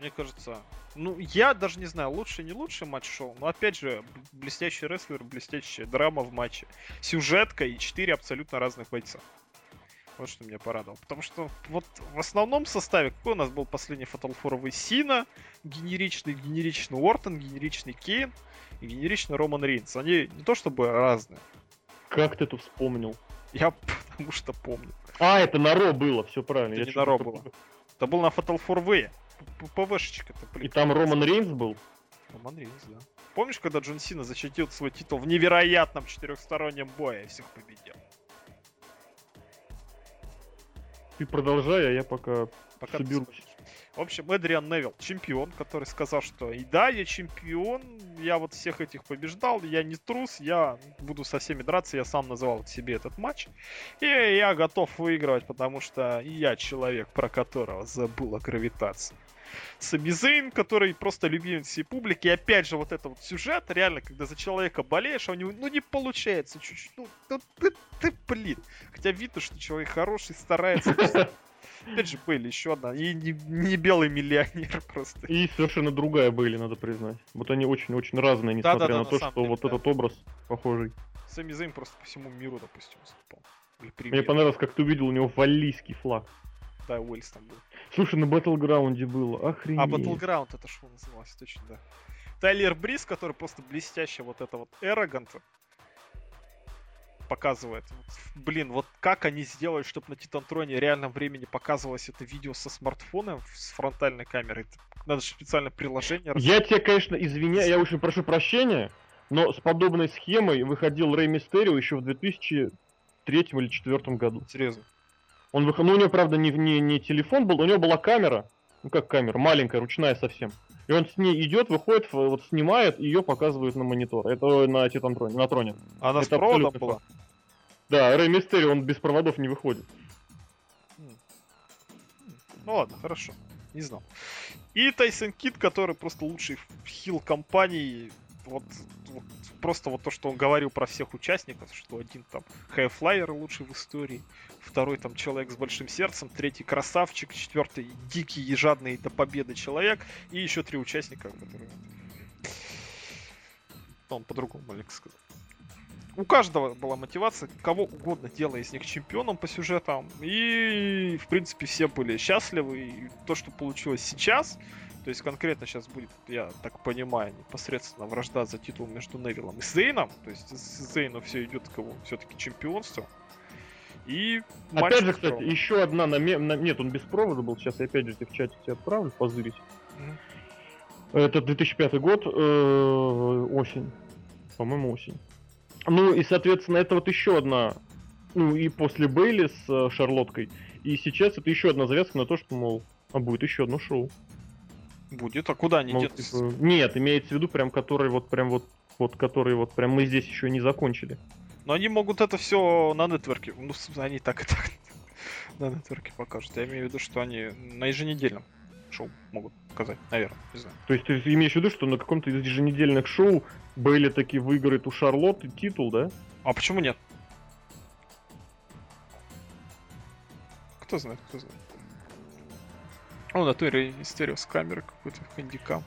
Мне кажется, ну, я даже не знаю, лучше не лучше матч шоу, но опять же, блестящий рестлер, блестящая драма в матче. Сюжетка и четыре абсолютно разных бойца. Вот что меня порадовало. Потому что вот в основном составе, какой у нас был последний Fatal 4 Сина, генеричный, генеричный Уортон, генеричный Кейн и генеричный Роман Рейнс. Они не то чтобы разные. Как ты это вспомнил? Я *laughs* потому что помню. А, это на Ро было, все правильно. Это Я не на Ро было. Это был на Fatal 4 ПВшечка-то, И там Роман Рейнс был? Роман Рейнс, да. Помнишь, когда Джон Сина защитил свой титул в невероятном четырехстороннем бое и всех победил? Ты продолжай, а я пока, пока соберусь. В общем, Эдриан Невилл, чемпион, который сказал, что и да, я чемпион, я вот всех этих побеждал, я не трус, я буду со всеми драться, я сам называл себе этот матч. И я готов выигрывать, потому что я человек, про которого забыл о гравитации. Самизейн, который просто любимец всей публики. И опять же, вот это вот сюжет, реально, когда за человека болеешь, а у него, ну, не получается чуть-чуть. Ну, ну ты, ты, блин. Хотя видно, что человек хороший, старается. *laughs* Опять же, были еще одна. И не, не белый миллионер *laughs* просто. И совершенно другая были, надо признать. Вот они очень-очень разные, несмотря да, да, да, на, на то, что деле, вот да. этот образ похожий. Сами Зейн просто по всему миру, допустим, выступал. Мне понравилось, как ты увидел у него валлийский флаг. Да, Уэльс там был. Слушай, на Battleground было, охренеть. А, Battleground, это что называлось, точно, да. Тайлер Брис, который просто блестяще вот это вот Эроганта показывает. Блин, вот как они сделали, чтобы на Титантроне в реальном времени показывалось это видео со смартфоном с фронтальной камерой. Надо же специальное приложение. Я тебя, конечно, извиняю, я очень прошу прощения, но с подобной схемой выходил Рэй Мистерио еще в 2003 или 2004 году. Серьезно? Он выходил, ну у него, правда, не, не, не телефон был, у него была камера, ну как камера, маленькая, ручная совсем. И он с ней идет, выходит, вот снимает, и ее показывает на монитор. Это на Титантроне, на троне. Она Это с проводом была? Да, Рэй Мистерио, он без проводов не выходит. Ну ладно, хорошо. Не знал. И Тайсон Кит, который просто лучший хил компании. Вот, вот просто вот то, что он говорил про всех участников, что один там хайфлайер лучший в истории, второй там человек с большим сердцем, третий красавчик, четвертый дикий и жадный до победы человек, и еще три участника, которые... Он по-другому маленько сказал у каждого была мотивация, кого угодно делая из них чемпионом по сюжетам. И, в принципе, все были счастливы. И то, что получилось сейчас, то есть конкретно сейчас будет, я так понимаю, непосредственно вражда за титул между Невиллом и Зейном. То есть с Зейну все идет к его все-таки чемпионству. И опять же, кстати, провода. еще одна на, на нет, он без провода был. Сейчас я опять же в чате тебе отправлю, позырить. Mm-hmm. Это 2005 год, э, осень, по-моему, осень. Ну и, соответственно, это вот еще одна, ну и после Бейли с э, Шарлоткой, и сейчас это еще одна завязка на то, что, мол, а будет еще одно шоу. Будет, а куда они мол? Типа, нет, имеется в виду прям, который вот прям вот, вот, который вот прям мы здесь еще не закончили. Но они могут это все на нетворке, ну, они так и так *laughs* на нетворке покажут. Я имею в виду, что они на еженедельном шоу могут показать, наверное, не знаю. То есть ты имеешь в виду, что на каком-то из еженедельных шоу Бейли таки выиграет у Шарлотты титул, да? А почему нет? Кто знает, кто знает. О, на той история с камерой какой-то хэндикам.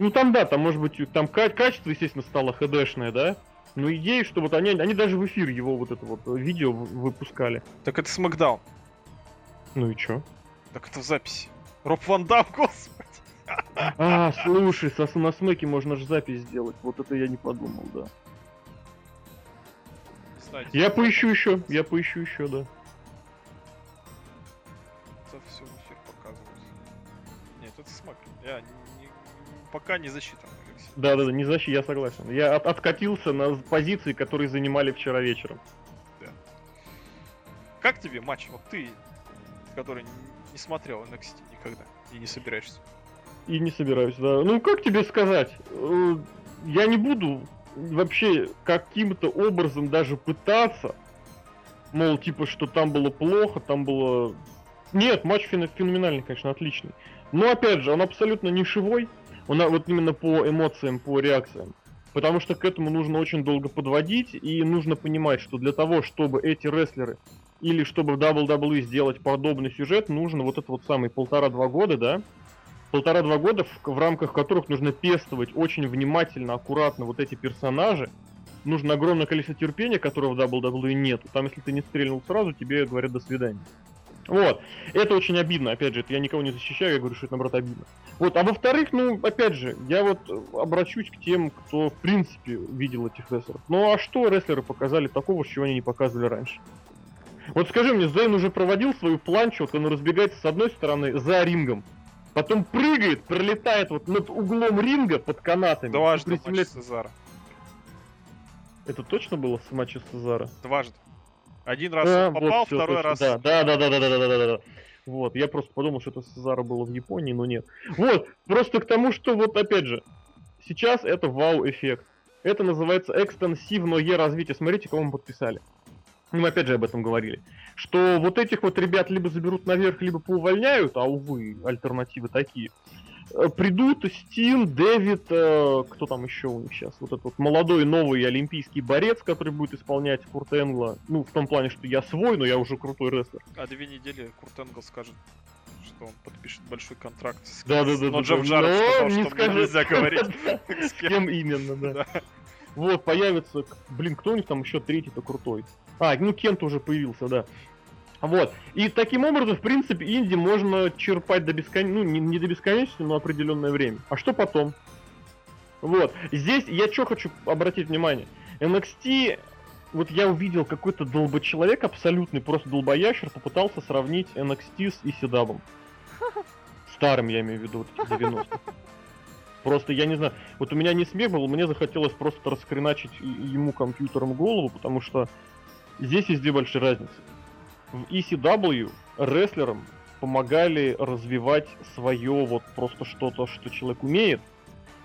Ну там да, там может быть, там качество, естественно, стало хдшное, да? Но идея, что вот они, они даже в эфир его вот это вот видео выпускали. Так это Смакдаун. Ну и чё? Так это в записи. Роб Ван Дам, господи. А, слушай, со, на смеке можно же запись сделать. Вот это я не подумал, да. Кстати, я поищу еще, я поищу еще, да. Это все эфир показывается. Нет, это смак. Я не, пока не засчитан. Да, да, да, не защита, я согласен. Я от, откатился на позиции, которые занимали вчера вечером. Да. Как тебе матч? Вот ты, который не смотрел NXT никогда и не собираешься. И не собираюсь, да. Ну, как тебе сказать? Э, я не буду вообще каким-то образом даже пытаться, мол, типа, что там было плохо, там было... Нет, матч феноменальный, конечно, отличный. Но, опять же, он абсолютно нишевой, он вот именно по эмоциям, по реакциям. Потому что к этому нужно очень долго подводить, и нужно понимать, что для того, чтобы эти рестлеры или чтобы в WWE сделать подобный сюжет, нужно вот это вот самый полтора-два года, да? Полтора-два года, в, в рамках которых нужно пестовать очень внимательно, аккуратно вот эти персонажи. Нужно огромное количество терпения, которого в WWE нет. Там, если ты не стрельнул сразу, тебе говорят до свидания. Вот. Это очень обидно, опять же, это я никого не защищаю, я говорю, что это, наоборот, обидно. Вот, а во-вторых, ну, опять же, я вот обращусь к тем, кто, в принципе, видел этих рестлеров. Ну, а что рестлеры показали такого, чего они не показывали раньше? Вот скажи мне, Зейн уже проводил свою планчу, вот он разбегается с одной стороны за рингом, потом прыгает, пролетает вот над углом ринга под канатами. Дважды приземляет... Сезара. Это точно было с матча Сезара? Дважды. Один раз а, попал, вот, все, второй раз... Да, да, да, да, да, да, да, да, да. Вот, я просто подумал, что это Сезара было в Японии, но нет. Вот, просто к тому, что вот опять же, сейчас это вау-эффект. Это называется экстенсивное развитие. Смотрите, кого мы подписали мы опять же об этом говорили, что вот этих вот ребят либо заберут наверх, либо поувольняют, а увы, альтернативы такие. Э, придут Стин, Дэвид, э, кто там еще у них сейчас, вот этот вот молодой новый олимпийский борец, который будет исполнять Курт Энгла, ну, в том плане, что я свой, но я уже крутой рестлер. А две недели Курт Энгл скажет, что он подпишет большой контракт с да, да, да, но Джефф Джаред сказал, не что скажет. нельзя говорить. *laughs* *laughs* С кем именно, да. Вот, появится, блин, кто у них там еще третий-то крутой? А, ну Кент уже появился, да. Вот. И таким образом, в принципе, инди можно черпать до бесконечности, ну, не, не до бесконечности, но определенное время. А что потом? Вот. Здесь я что хочу обратить внимание. NXT, вот я увидел какой-то долбочеловек абсолютный, просто долбоящер, попытался сравнить NXT с ECW. Старым, я имею в виду, вот этих 90-х. Просто я не знаю, вот у меня не смех был, мне захотелось просто раскреначить ему компьютером голову, потому что здесь есть две большие разницы. В ECW рестлерам помогали развивать свое вот просто что-то, что человек умеет,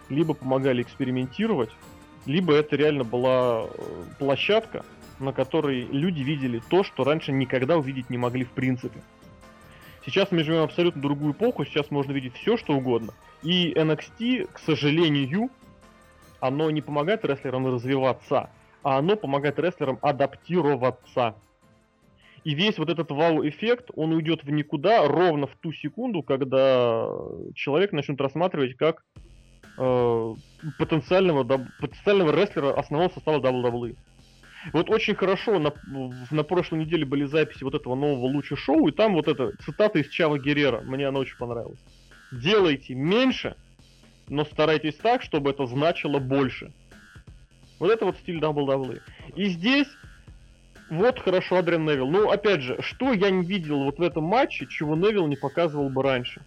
либо помогали экспериментировать, либо это реально была э, площадка, на которой люди видели то, что раньше никогда увидеть не могли в принципе. Сейчас мы живем абсолютно другую эпоху, сейчас можно видеть все, что угодно. И NXT, к сожалению, оно не помогает рестлерам развиваться, а оно помогает рестлерам адаптироваться. И весь вот этот вау-эффект, он уйдет в никуда ровно в ту секунду, когда человек начнет рассматривать как э, потенциального, потенциального рестлера основного состава WWE. Вот очень хорошо на, на прошлой неделе были записи вот этого нового луча шоу, и там вот эта цитата из Чава Герера, мне она очень понравилась. Делайте меньше, но старайтесь так, чтобы это значило больше. Вот это вот стиль WWE. И здесь вот хорошо Адриан Невилл. Ну, опять же, что я не видел вот в этом матче, чего Невилл не показывал бы раньше?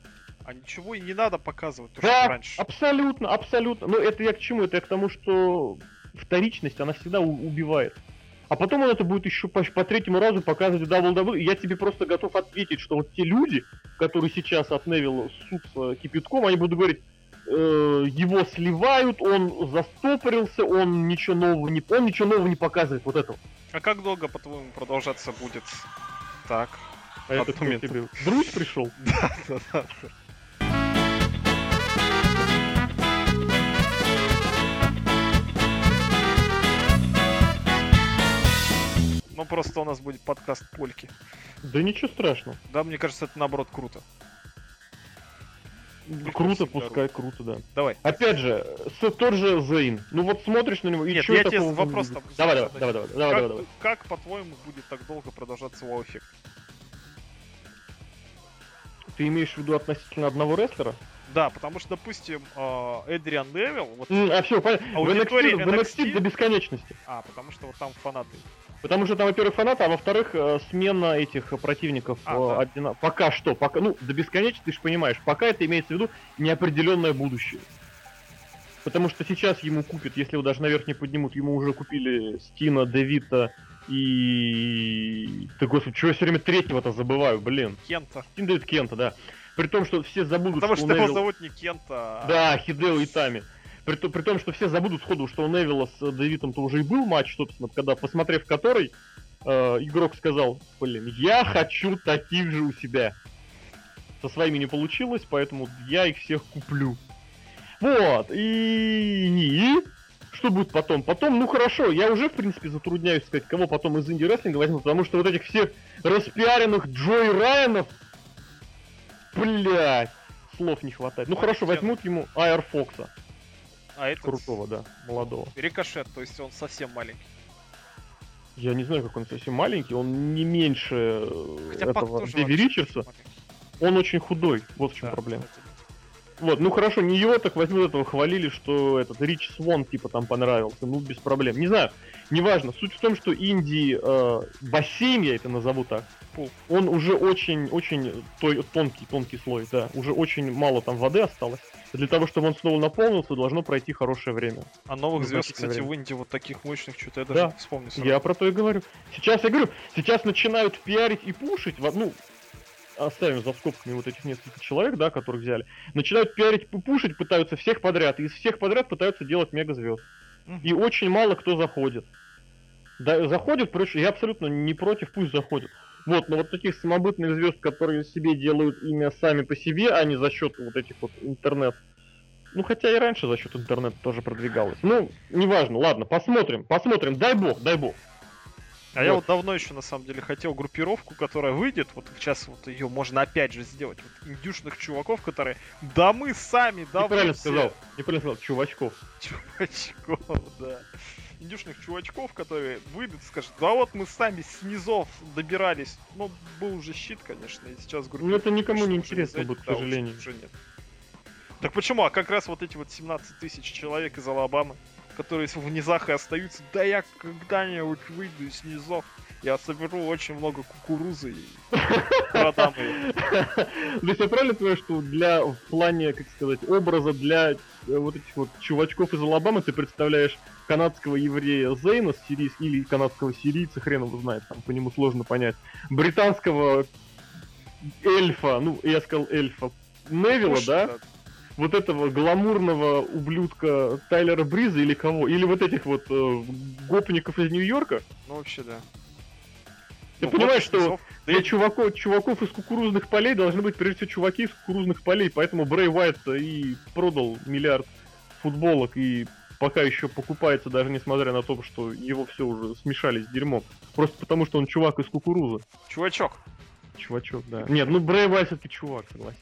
А ничего и не надо показывать, то, да, что раньше. абсолютно, абсолютно. Но это я к чему? Это я к тому, что вторичность, она всегда убивает. А потом он это будет еще по, по третьему разу показывать в WWE. Я тебе просто готов ответить, что вот те люди, которые сейчас от Невилла ссутся кипятком, они будут говорить, э, его сливают, он застопорился, он ничего нового не, он ничего нового не показывает, вот этого. А как долго, по-твоему, продолжаться будет так? А это кто тебе? Друзь пришел? *laughs* Да, да, да. Ну просто у нас будет подкаст польки. Да ничего страшного. Да, мне кажется, это наоборот круто. Круто, пускай, круто, да. Давай. Опять же, с- тот же Зейн. Ну вот смотришь на него и Нет, чё я тебе вопрос там Давай, давай, давай, давай, давай, как, давай, давай. как, по-твоему, будет так долго продолжаться вау-эффект? Ты имеешь в виду относительно одного рестлера? Да, потому что, допустим, э, Эдриан Невилл, вот, М, А все, понятно. В NXT, в NXT NXT? до бесконечности. а, потому что вот там фанаты. Потому что там, во-первых, фанаты, а во-вторых, э, смена этих противников А, э, да. одина- пока что, пока, ну, до бесконечности, ты же понимаешь, пока это имеется в виду неопределенное будущее. Потому что сейчас ему купят, если его даже наверх не поднимут, ему уже купили Стина, Девита и... Ты, господи, чего я все время третьего-то забываю, блин. Кента. Стин Дэвид Кента, да. При том, что все забудут, Потому что что у его зовут не Кента, а... Да, Хидео Итами. При, при том, что все забудут сходу, что у Невилла с э, Дэвидом-то уже и был матч, собственно, когда, посмотрев который, э, игрок сказал, блин, я хочу таких же у себя. Со своими не получилось, поэтому я их всех куплю. Вот, и... Что будет потом? Потом, ну хорошо, я уже, в принципе, затрудняюсь сказать, кого потом из инди-рестлинга возьмут, потому что вот этих всех распиаренных Джой Райанов, блядь, слов не хватает. Ну хорошо, возьмут ему Айр Фокса, А этот... крутого, да, молодого. Рикошет, то есть он совсем маленький. Я не знаю, как он совсем маленький, он не меньше э, Хотя этого Дэви Ричардса. Он очень худой, вот в чем Да, проблема. кстати. Вот, ну хорошо, не его, так возьмут этого, хвалили, что этот Рич Свон типа там понравился, ну без проблем. Не знаю, неважно. Суть в том, что Инди э, бассейн, я это назову так, Пул. он уже очень-очень той- тонкий, тонкий слой, да, уже очень мало там воды осталось. Для того, чтобы он снова наполнился, должно пройти хорошее время. А новых Ну, звезд, кстати, время. в Индии вот таких мощных, что-то я Да. даже не вспомню. сразу. Я про то и говорю. Сейчас я говорю, сейчас начинают пиарить и пушить, ну, оставим за скобками вот этих несколько человек, да, которых взяли, начинают пиарить и пушить, пытаются всех подряд, и из всех подряд пытаются делать мега звезд. Мгм. И очень мало кто заходит. Да, заходит, я абсолютно не против, пусть заходят. Вот, но вот таких самобытных звезд, которые себе делают имя сами по себе, а не за счет вот этих вот интернет. Ну, хотя и раньше за счет интернета тоже продвигалось. Ну, неважно, ладно, посмотрим, посмотрим, дай бог, дай бог. А я Вот. вот давно еще на самом деле хотел группировку, которая выйдет, вот сейчас вот ее можно опять же сделать, вот индюшных чуваков, которые, да мы сами, да Неправильно все». сказал, неправильно сказал, чувачков. *laughs* чувачков, да. Индюшных чувачков, которые выйдут и скажут, да вот мы сами с низов добирались. Ну, был уже щит, конечно, и сейчас группировка. Ну, это никому не интересно будет, к сожалению. уже нет. Так почему? А как раз вот эти вот 17 тысяч человек из Алабамы, которые в низах и остаются, да я когда-нибудь выйду из низов, я соберу очень много кукурузы и продам ее. *laughs* То есть я правильно понимаю, что для, в плане, как сказать, образа для э, вот этих вот чувачков из Алабамы ты представляешь канадского еврея Зейна сирийс, или канадского сирийца, хрен его знает, там по нему сложно понять, британского эльфа, ну, я сказал эльфа, Невилла, да? вот этого гламурного ублюдка Тайлера Бриза или кого? Или вот этих вот э, гопников из Нью-Йорка? Ну вообще да. Ты Ну, понимаешь, что. Да Для я- чуваков, чуваков из кукурузных полей должны быть прежде всего чуваки из кукурузных полей, поэтому Брэй Уайт и продал миллиард футболок и пока еще покупается, даже несмотря на то, что его все уже смешали с дерьмом. Просто потому, что он чувак из кукурузы. Чувачок. Чувачок, да. Нет, ну Брэй Уайт все-таки чувак, согласись.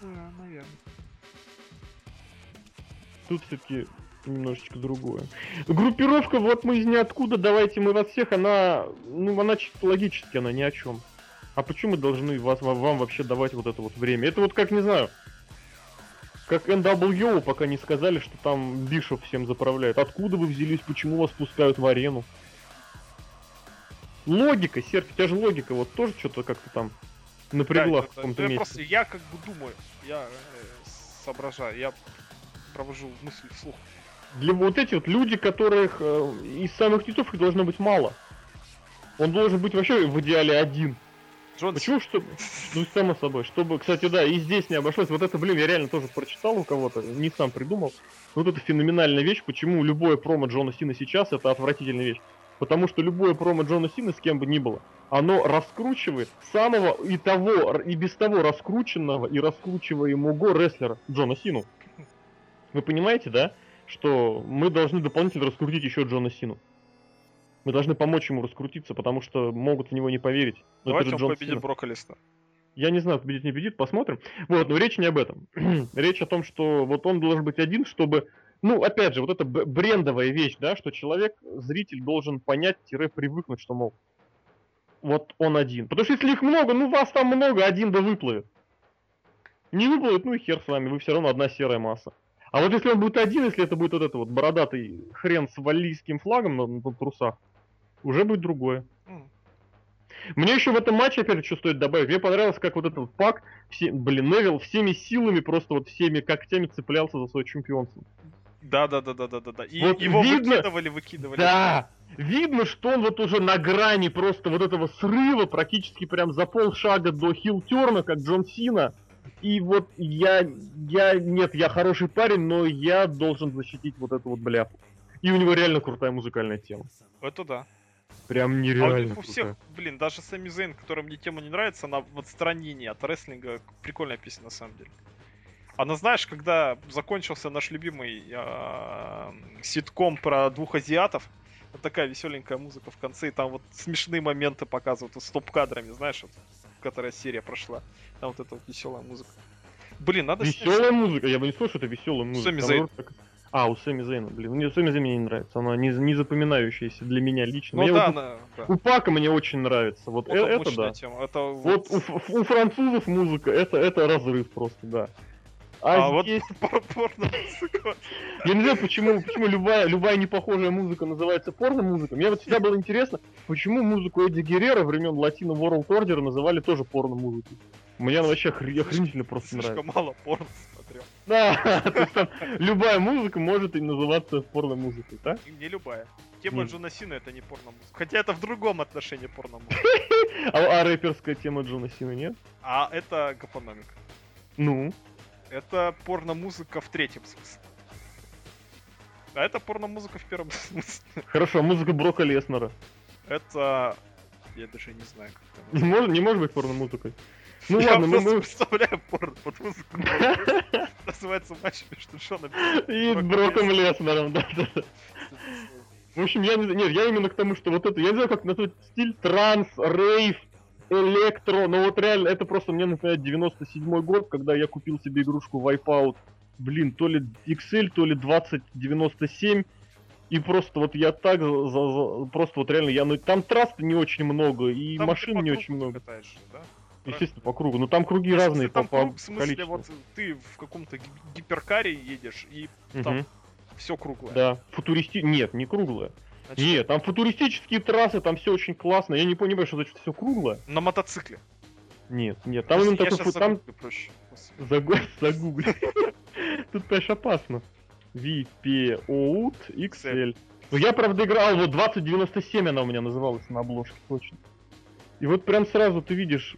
Да, наверное. Тут все-таки немножечко другое. Группировка вот мы из ниоткуда, давайте мы вас всех, она, ну, она чисто логически, она ни о чем. А почему мы должны вас, вам вообще давать вот это вот время? Это вот как, не знаю, как NWO, пока не сказали, что там Бишоп всем заправляет. Откуда вы взялись, почему вас пускают в арену? Логика, Серж, у тебя же логика вот тоже что-то как-то там напрягла Да, в каком-то я месте. просто, я как бы думаю, я э, соображаю, я провожу мысли вслух. Для вот эти вот люди, которых э, из самых титов их должно быть мало. Он должен быть вообще в идеале один. Джон Почему? Чтобы... Ну, само собой. Чтобы, кстати, да, и здесь не обошлось. Вот это, блин, я реально тоже прочитал у кого-то, не сам придумал. Вот это феноменальная вещь, почему любое промо Джона Сина сейчас это отвратительная вещь. Потому что любое промо Джона Сина с кем бы ни было, оно раскручивает самого и того, и без того раскрученного и раскручиваемого рестлера Джона Сину. Вы понимаете, да? Что мы должны дополнительно раскрутить еще Джона Сину. Мы должны помочь ему раскрутиться, потому что могут в него не поверить. Но Давайте он Джон победит Сина. Леснера. Я не знаю, победит, не победит, посмотрим. Вот, но речь не об этом. *clears throat* речь о том, что вот он должен быть один, чтобы... Ну, опять же, вот это брендовая вещь, да, что человек, зритель должен понять-привыкнуть, что, мол, вот он один. Потому что если их много, ну вас там много, один да выплывет. Не выплывет, ну и хер с вами, вы все равно одна серая масса. А вот если он будет один, если это будет вот это вот бородатый хрен с валлийским флагом на, на трусах, уже будет другое. Мне еще в этом матче, опять же, что стоит добавить, мне понравилось, как вот этот пак, все, блин, Невил всеми силами, просто вот всеми когтями цеплялся за свое чемпионство. Да, да, да, да, да, да, да. И вот его видно, выкидывали, выкидывали. Да, видно, что он вот уже на грани просто вот этого срыва, практически прям за полшага до хилтерна, как Джон Сина. И вот я, я, нет, я хороший парень, но я должен защитить вот эту вот бляпу. И у него реально крутая музыкальная тема. Это да. Прям нереально. А у всех, блин, даже Сами Зейн, которая мне тема не нравится, она в отстранении от рестлинга прикольная песня на самом деле. Она, знаешь, когда закончился наш любимый э, ситком про двух азиатов, вот такая веселенькая музыка в конце, и там вот смешные моменты показывают вот, стоп-кадрами, знаешь, вот, которая серия прошла. Там вот эта вот веселая музыка. Блин, надо Веселая снять... музыка? Я бы не сказал, что это веселая музыка. Сами Зейн. А, у Сами Зейна, блин. Мне Сами Зейн мне не нравится. Она не, не запоминающаяся для меня лично. Ну, мне да, вот, она, да. У Пака мне очень нравится. Вот, вот э, это да. Тема. Это вот, вот у, у французов музыка это, это разрыв просто, да. А, а здесь... *laughs* вот порно музыка. Я не знаю, почему, почему любая, любая непохожая музыка называется порно музыка. Мне вот всегда было интересно, почему музыку Эдди Геррера времен Латино World Order называли тоже порно музыкой. Мне она вообще охренительно просто нравится. Слишком мало порно. Да, *laughs* любая музыка может и называться порно музыкой, да? Не любая. Тема Джона Сина это не порно музыка. Хотя это в другом отношении порно музыка. *laughs* А, а рэперская тема Джона Сина нет? А это гапономика. Ну? Это порно-музыка в третьем смысле. А это порно-музыка в первом *laughs* смысле. Хорошо, музыка Брока Леснера. Это... Я даже не знаю, как это не может, не может быть порно-музыкой. Ну я ладно, мы... представляю порно под музыку. Называется матч между Шоном и *laughs* Броком Леснером, да, да. В общем, я не нет, я именно к тому, что вот это, я не знаю, как назвать стиль транс, рейв, электро, но вот реально, это просто мне напоминает 97 год, когда я купил себе игрушку Wipeout, блин, то ли XL, то ли 2097, и просто вот я так, за, за, просто вот реально, я, ну, там трасс не очень много, и там машин не очень много. Катаешь, да? Естественно, по кругу. Но там круги ну, разные там по, круг, в смысле, количеству. вот ты в каком-то гиперкаре едешь, и угу. там все круглое. Да, футуристи... Нет, не круглое. Значит, Нет, там футуристические трассы, там все очень классно. Я не понимаю, что значит все круглое. На мотоцикле. Нет, нет, там именно такой фут... там... проще. Загу... *laughs* Загугли. *laughs* Тут, конечно, опасно. VPOUT XL. Ну, я, правда, играл, вот 2097 она у меня называлась на обложке, точно. И вот прям сразу ты видишь...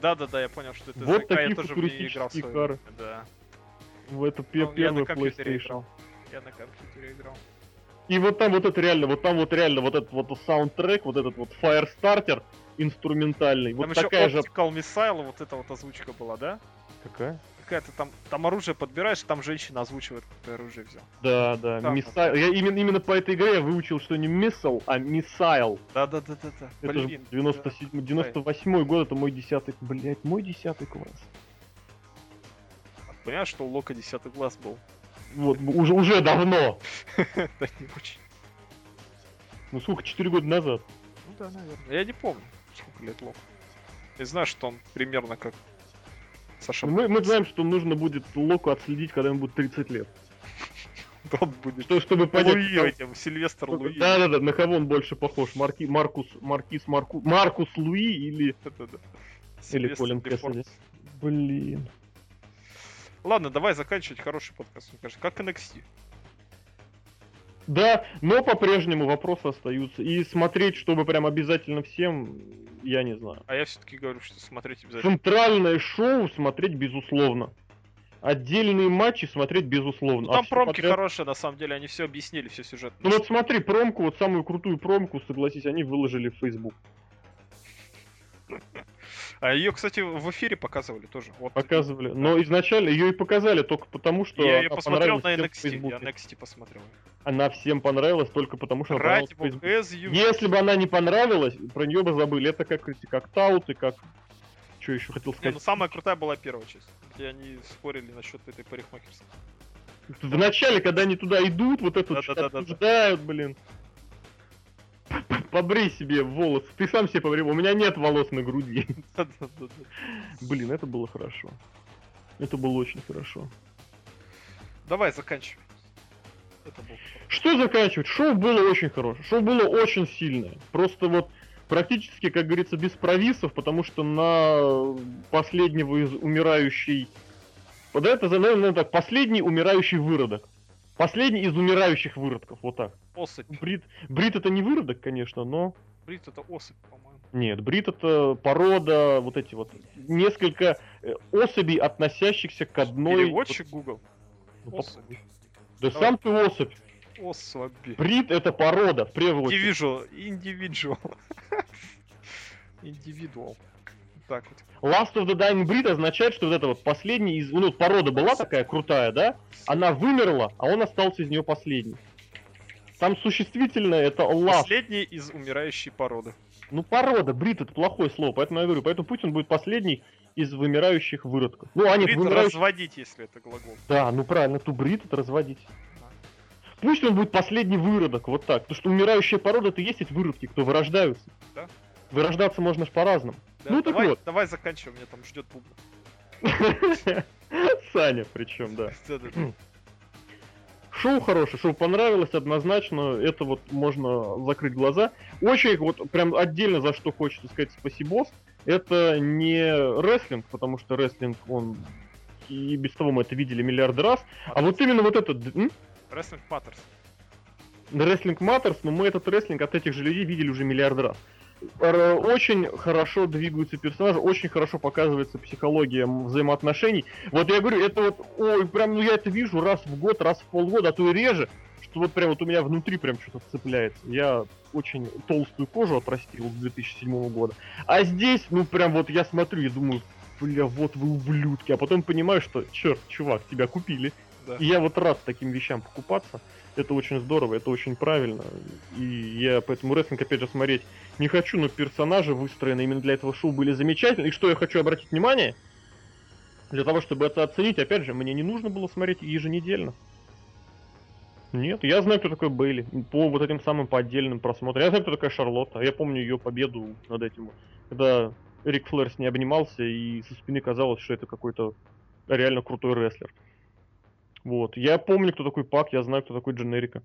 Да-да-да, я понял, что это вот ЗК, такие я тоже футуристические кары. Да. В это ну, первый PlayStation. Играл. Я на компьютере играл. И вот там вот это реально, вот там вот реально вот этот вот саундтрек, вот этот вот Firestarter инструментальный. Там вот еще такая же... Missile, вот эта вот озвучка была, да? Какая? Какая-то там, там оружие подбираешь, там женщина озвучивает, какое оружие взял. Да, да, там, миссайл. Я именно, именно по этой игре я выучил, что не миссал, а миссайл. Да, да, да, да, да. Это Блин, 97, 98 год, это мой десятый, блять, мой десятый класс. Понимаешь, что у Лока десятый класс был? Вот, уже, уже давно. *laughs* Да не очень. Ну сколько, 4 года назад? Ну да, наверное. Я не помню, сколько лет Лок. Я знаю, что он примерно как Саша. Мы, мы знаем, что нужно будет Локу отследить, когда ему будет 30 лет. *laughs* Будет. Что, чтобы понять. Луи этим, Сильвестр Луи. Да, да, да, на кого он больше похож? Марки, Маркус, Маркис, Марку, Маркус Луи или. Или Колин Кэссиди. Блин. Ладно, давай заканчивать хороший подкаст. Мне кажется, как NXT. Да, но по-прежнему вопросы остаются. И смотреть, чтобы прям обязательно всем, я не знаю. А я все-таки говорю, что смотреть обязательно. Центральное шоу смотреть безусловно. отдельные матчи смотреть безусловно. Ну, А там всё промки подряд- хорошие, на самом деле, они все объяснили, все сюжет. Ну вот смотри, промку, вот самую крутую промку, согласись, они выложили в Facebook. А ее, кстати, в эфире показывали тоже. Вот. Показывали. Но изначально ее и показали только потому, что Я ее она посмотрел на NXT. Я NXT посмотрел. Она всем понравилась только потому, что она Ради you- Если бы она не понравилась, про нее бы забыли. Это как, эти, как таут и как... Что еще хотел Не, сказать? ну самая крутая была первая часть, где они спорили насчет этой парикмахерской. В начале, когда они туда идут, вот это вот что-то Да-да-да-да-да. обсуждают, блин. Побрей себе волосы. Ты сам себе побрей. У меня нет волос на груди. *laughs* Блин, это было хорошо. Это было очень хорошо. Давай, заканчивай. Был. Что заканчивать? Шоу было очень хорошее. Шоу было очень сильное. Просто вот практически, как говорится, без провисов, потому что на последнего из умирающей... Вот это, наверное, так, последний умирающий выродок. Последний из умирающих выродков, вот так. Особь. Брит, Брит это не выродок, конечно, но... Брит это особь, по-моему. Нет, Брит это порода, вот эти вот, несколько э, особей, относящихся к одной... Переводчик Google. вот- ну, Особь. Да Давай. сам ты особь. Особи. Брит это порода, в первую очередь. Individual. Individual. *laughs* Так вот. Last of the Dying Breed означает, что вот это вот последний из... Ну, порода была такая крутая, да? Она вымерла, а он остался из нее последний. Там существительное это last. Последний из умирающей породы. Ну, порода, брит это плохое слово, поэтому я говорю, поэтому Путин будет последний из вымирающих выродков. Ну, а нет, Брит вымирающих... разводить, если это глагол. Да, ну правильно, ту брит это разводить. Пусть он будет последний выродок, вот так. Потому что умирающая порода это есть эти выродки, кто вырождаются. Да. Вырождаться можно ж по-разному. Да, Ну, так давай, вот. давай заканчиваем, меня там ждет бубна. *laughs* Саня причем, *laughs* да. Шоу хорошее, шоу понравилось однозначно, это вот можно закрыть глаза. Очень вот прям отдельно за что хочется сказать спасибо, это не рестлинг, потому что рестлинг, он и без того мы это видели миллиарды раз, а вот именно вот этот м? Wrestling Matters. Wrestling Matters, но мы этот рестлинг от этих же людей видели уже миллиард раз. Очень хорошо двигаются персонажи, очень хорошо показывается психология взаимоотношений. Вот я говорю, это вот, ой, прям, ну я это вижу раз в год, раз в полгода, а то и реже, что вот прям вот у меня внутри прям что-то цепляется. Я очень толстую кожу отрастил с 2007 года. А здесь, ну прям вот я смотрю и думаю, бля, вот вы ублюдки. А потом понимаю, что, черт, чувак, тебя купили. Да. И я вот рад таким вещам покупаться. Это очень здорово, это очень правильно. И я поэтому рестлинг, опять же, смотреть не хочу, но персонажи, выстроенные именно для этого шоу, были замечательны. И что я хочу обратить внимание, для того, чтобы это оценить, опять же, мне не нужно было смотреть еженедельно. Нет, я знаю, кто такой Бейли. По вот этим самым по отдельным просмотрам. Я знаю, кто такая Шарлотта. Я помню ее победу над этим. Когда Рик Флэр с ней обнимался, и со спины казалось, что это какой-то реально крутой рестлер. Вот. Я помню, кто такой Пак, я знаю, кто такой Дженерика.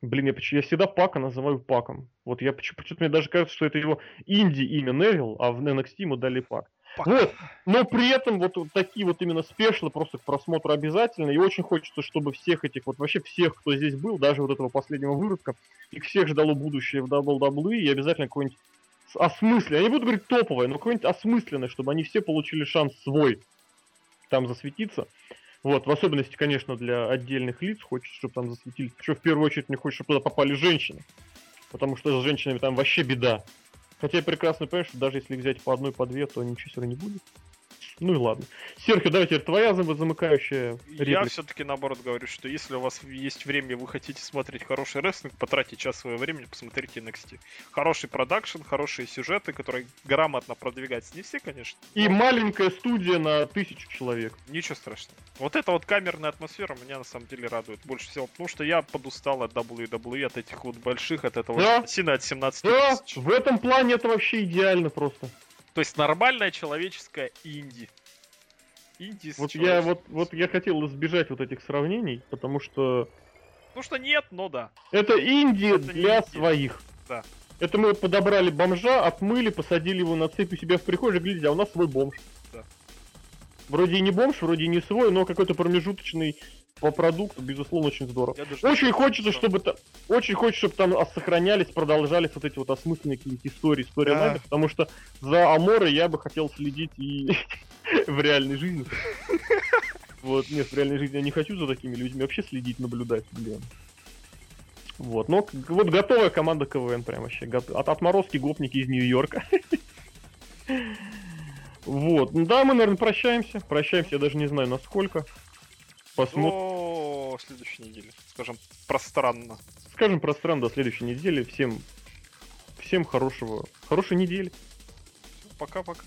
Блин, я, я всегда Пака называю Паком. Вот я почему- почему-то мне даже кажется, что это его инди имя Невил, а в NXT ему дали Пак. Пак. Вот. Но при этом вот, вот такие вот именно спешлы просто к просмотру обязательно. И очень хочется, чтобы всех этих, вот вообще всех, кто здесь был, даже вот этого последнего выродка, их всех ждало будущее в WWE, и обязательно какой-нибудь осмысленное, я не буду говорить топовое, но какое-нибудь осмысленное, чтобы они все получили шанс свой там засветиться. Вот, в особенности, конечно, для отдельных лиц хочется, чтобы там засветились. Причем в первую очередь мне хочется, чтобы туда попали женщины. Потому что с женщинами там вообще беда. Хотя я прекрасно понимаю, что даже если взять по одной, по две, то ничего все равно не будет. Ну и ладно. Серхио, давайте теперь твоя зам- замыкающая Я реплика. все-таки наоборот говорю, что если у вас есть время, и вы хотите смотреть хороший рестлинг, потратьте час своего времени, посмотрите NXT. Хороший продакшн, хорошие сюжеты, которые грамотно продвигаются. Не все, конечно. И но маленькая студия на тысячу человек. Ничего страшного. Вот эта вот камерная атмосфера меня на самом деле радует больше всего, потому что я подустал от WWE, от этих вот больших, от этого Да. сина от 17 Да, тысяч. в этом плане это вообще идеально просто. То есть нормальная человеческая инди. Инди Вот я вот, вот я хотел избежать вот этих сравнений, потому что Потому что нет, но да. это Индия Это для Индия. своих. Да. Это мы подобрали бомжа, отмыли, посадили его на цепь у себя в прихожей, глядите, а у нас свой бомж. Да. Вроде и не бомж, вроде и не свой, но какой-то промежуточный по продукту, безусловно, очень здорово. Очень хочется, чтобы та- очень хочется, чтобы там сохранялись, продолжались вот эти вот осмысленные какие-то истории, истории Да. потому что за Аморой я бы хотел следить и *laughs* в реальной жизни. Вот, нет, в реальной жизни я не хочу за такими людьми вообще следить, наблюдать, блин. Вот, но вот готовая команда КВН прям вообще. От отморозки гопники из Нью-Йорка. *laughs* Вот, ну да, мы, наверное, прощаемся. Прощаемся, я даже не знаю, насколько. Посмотрим. О, следующей неделе. Скажем, пространно. Скажем, пространно до следующей недели. Всем, всем хорошего, хорошей недели. Пока-пока.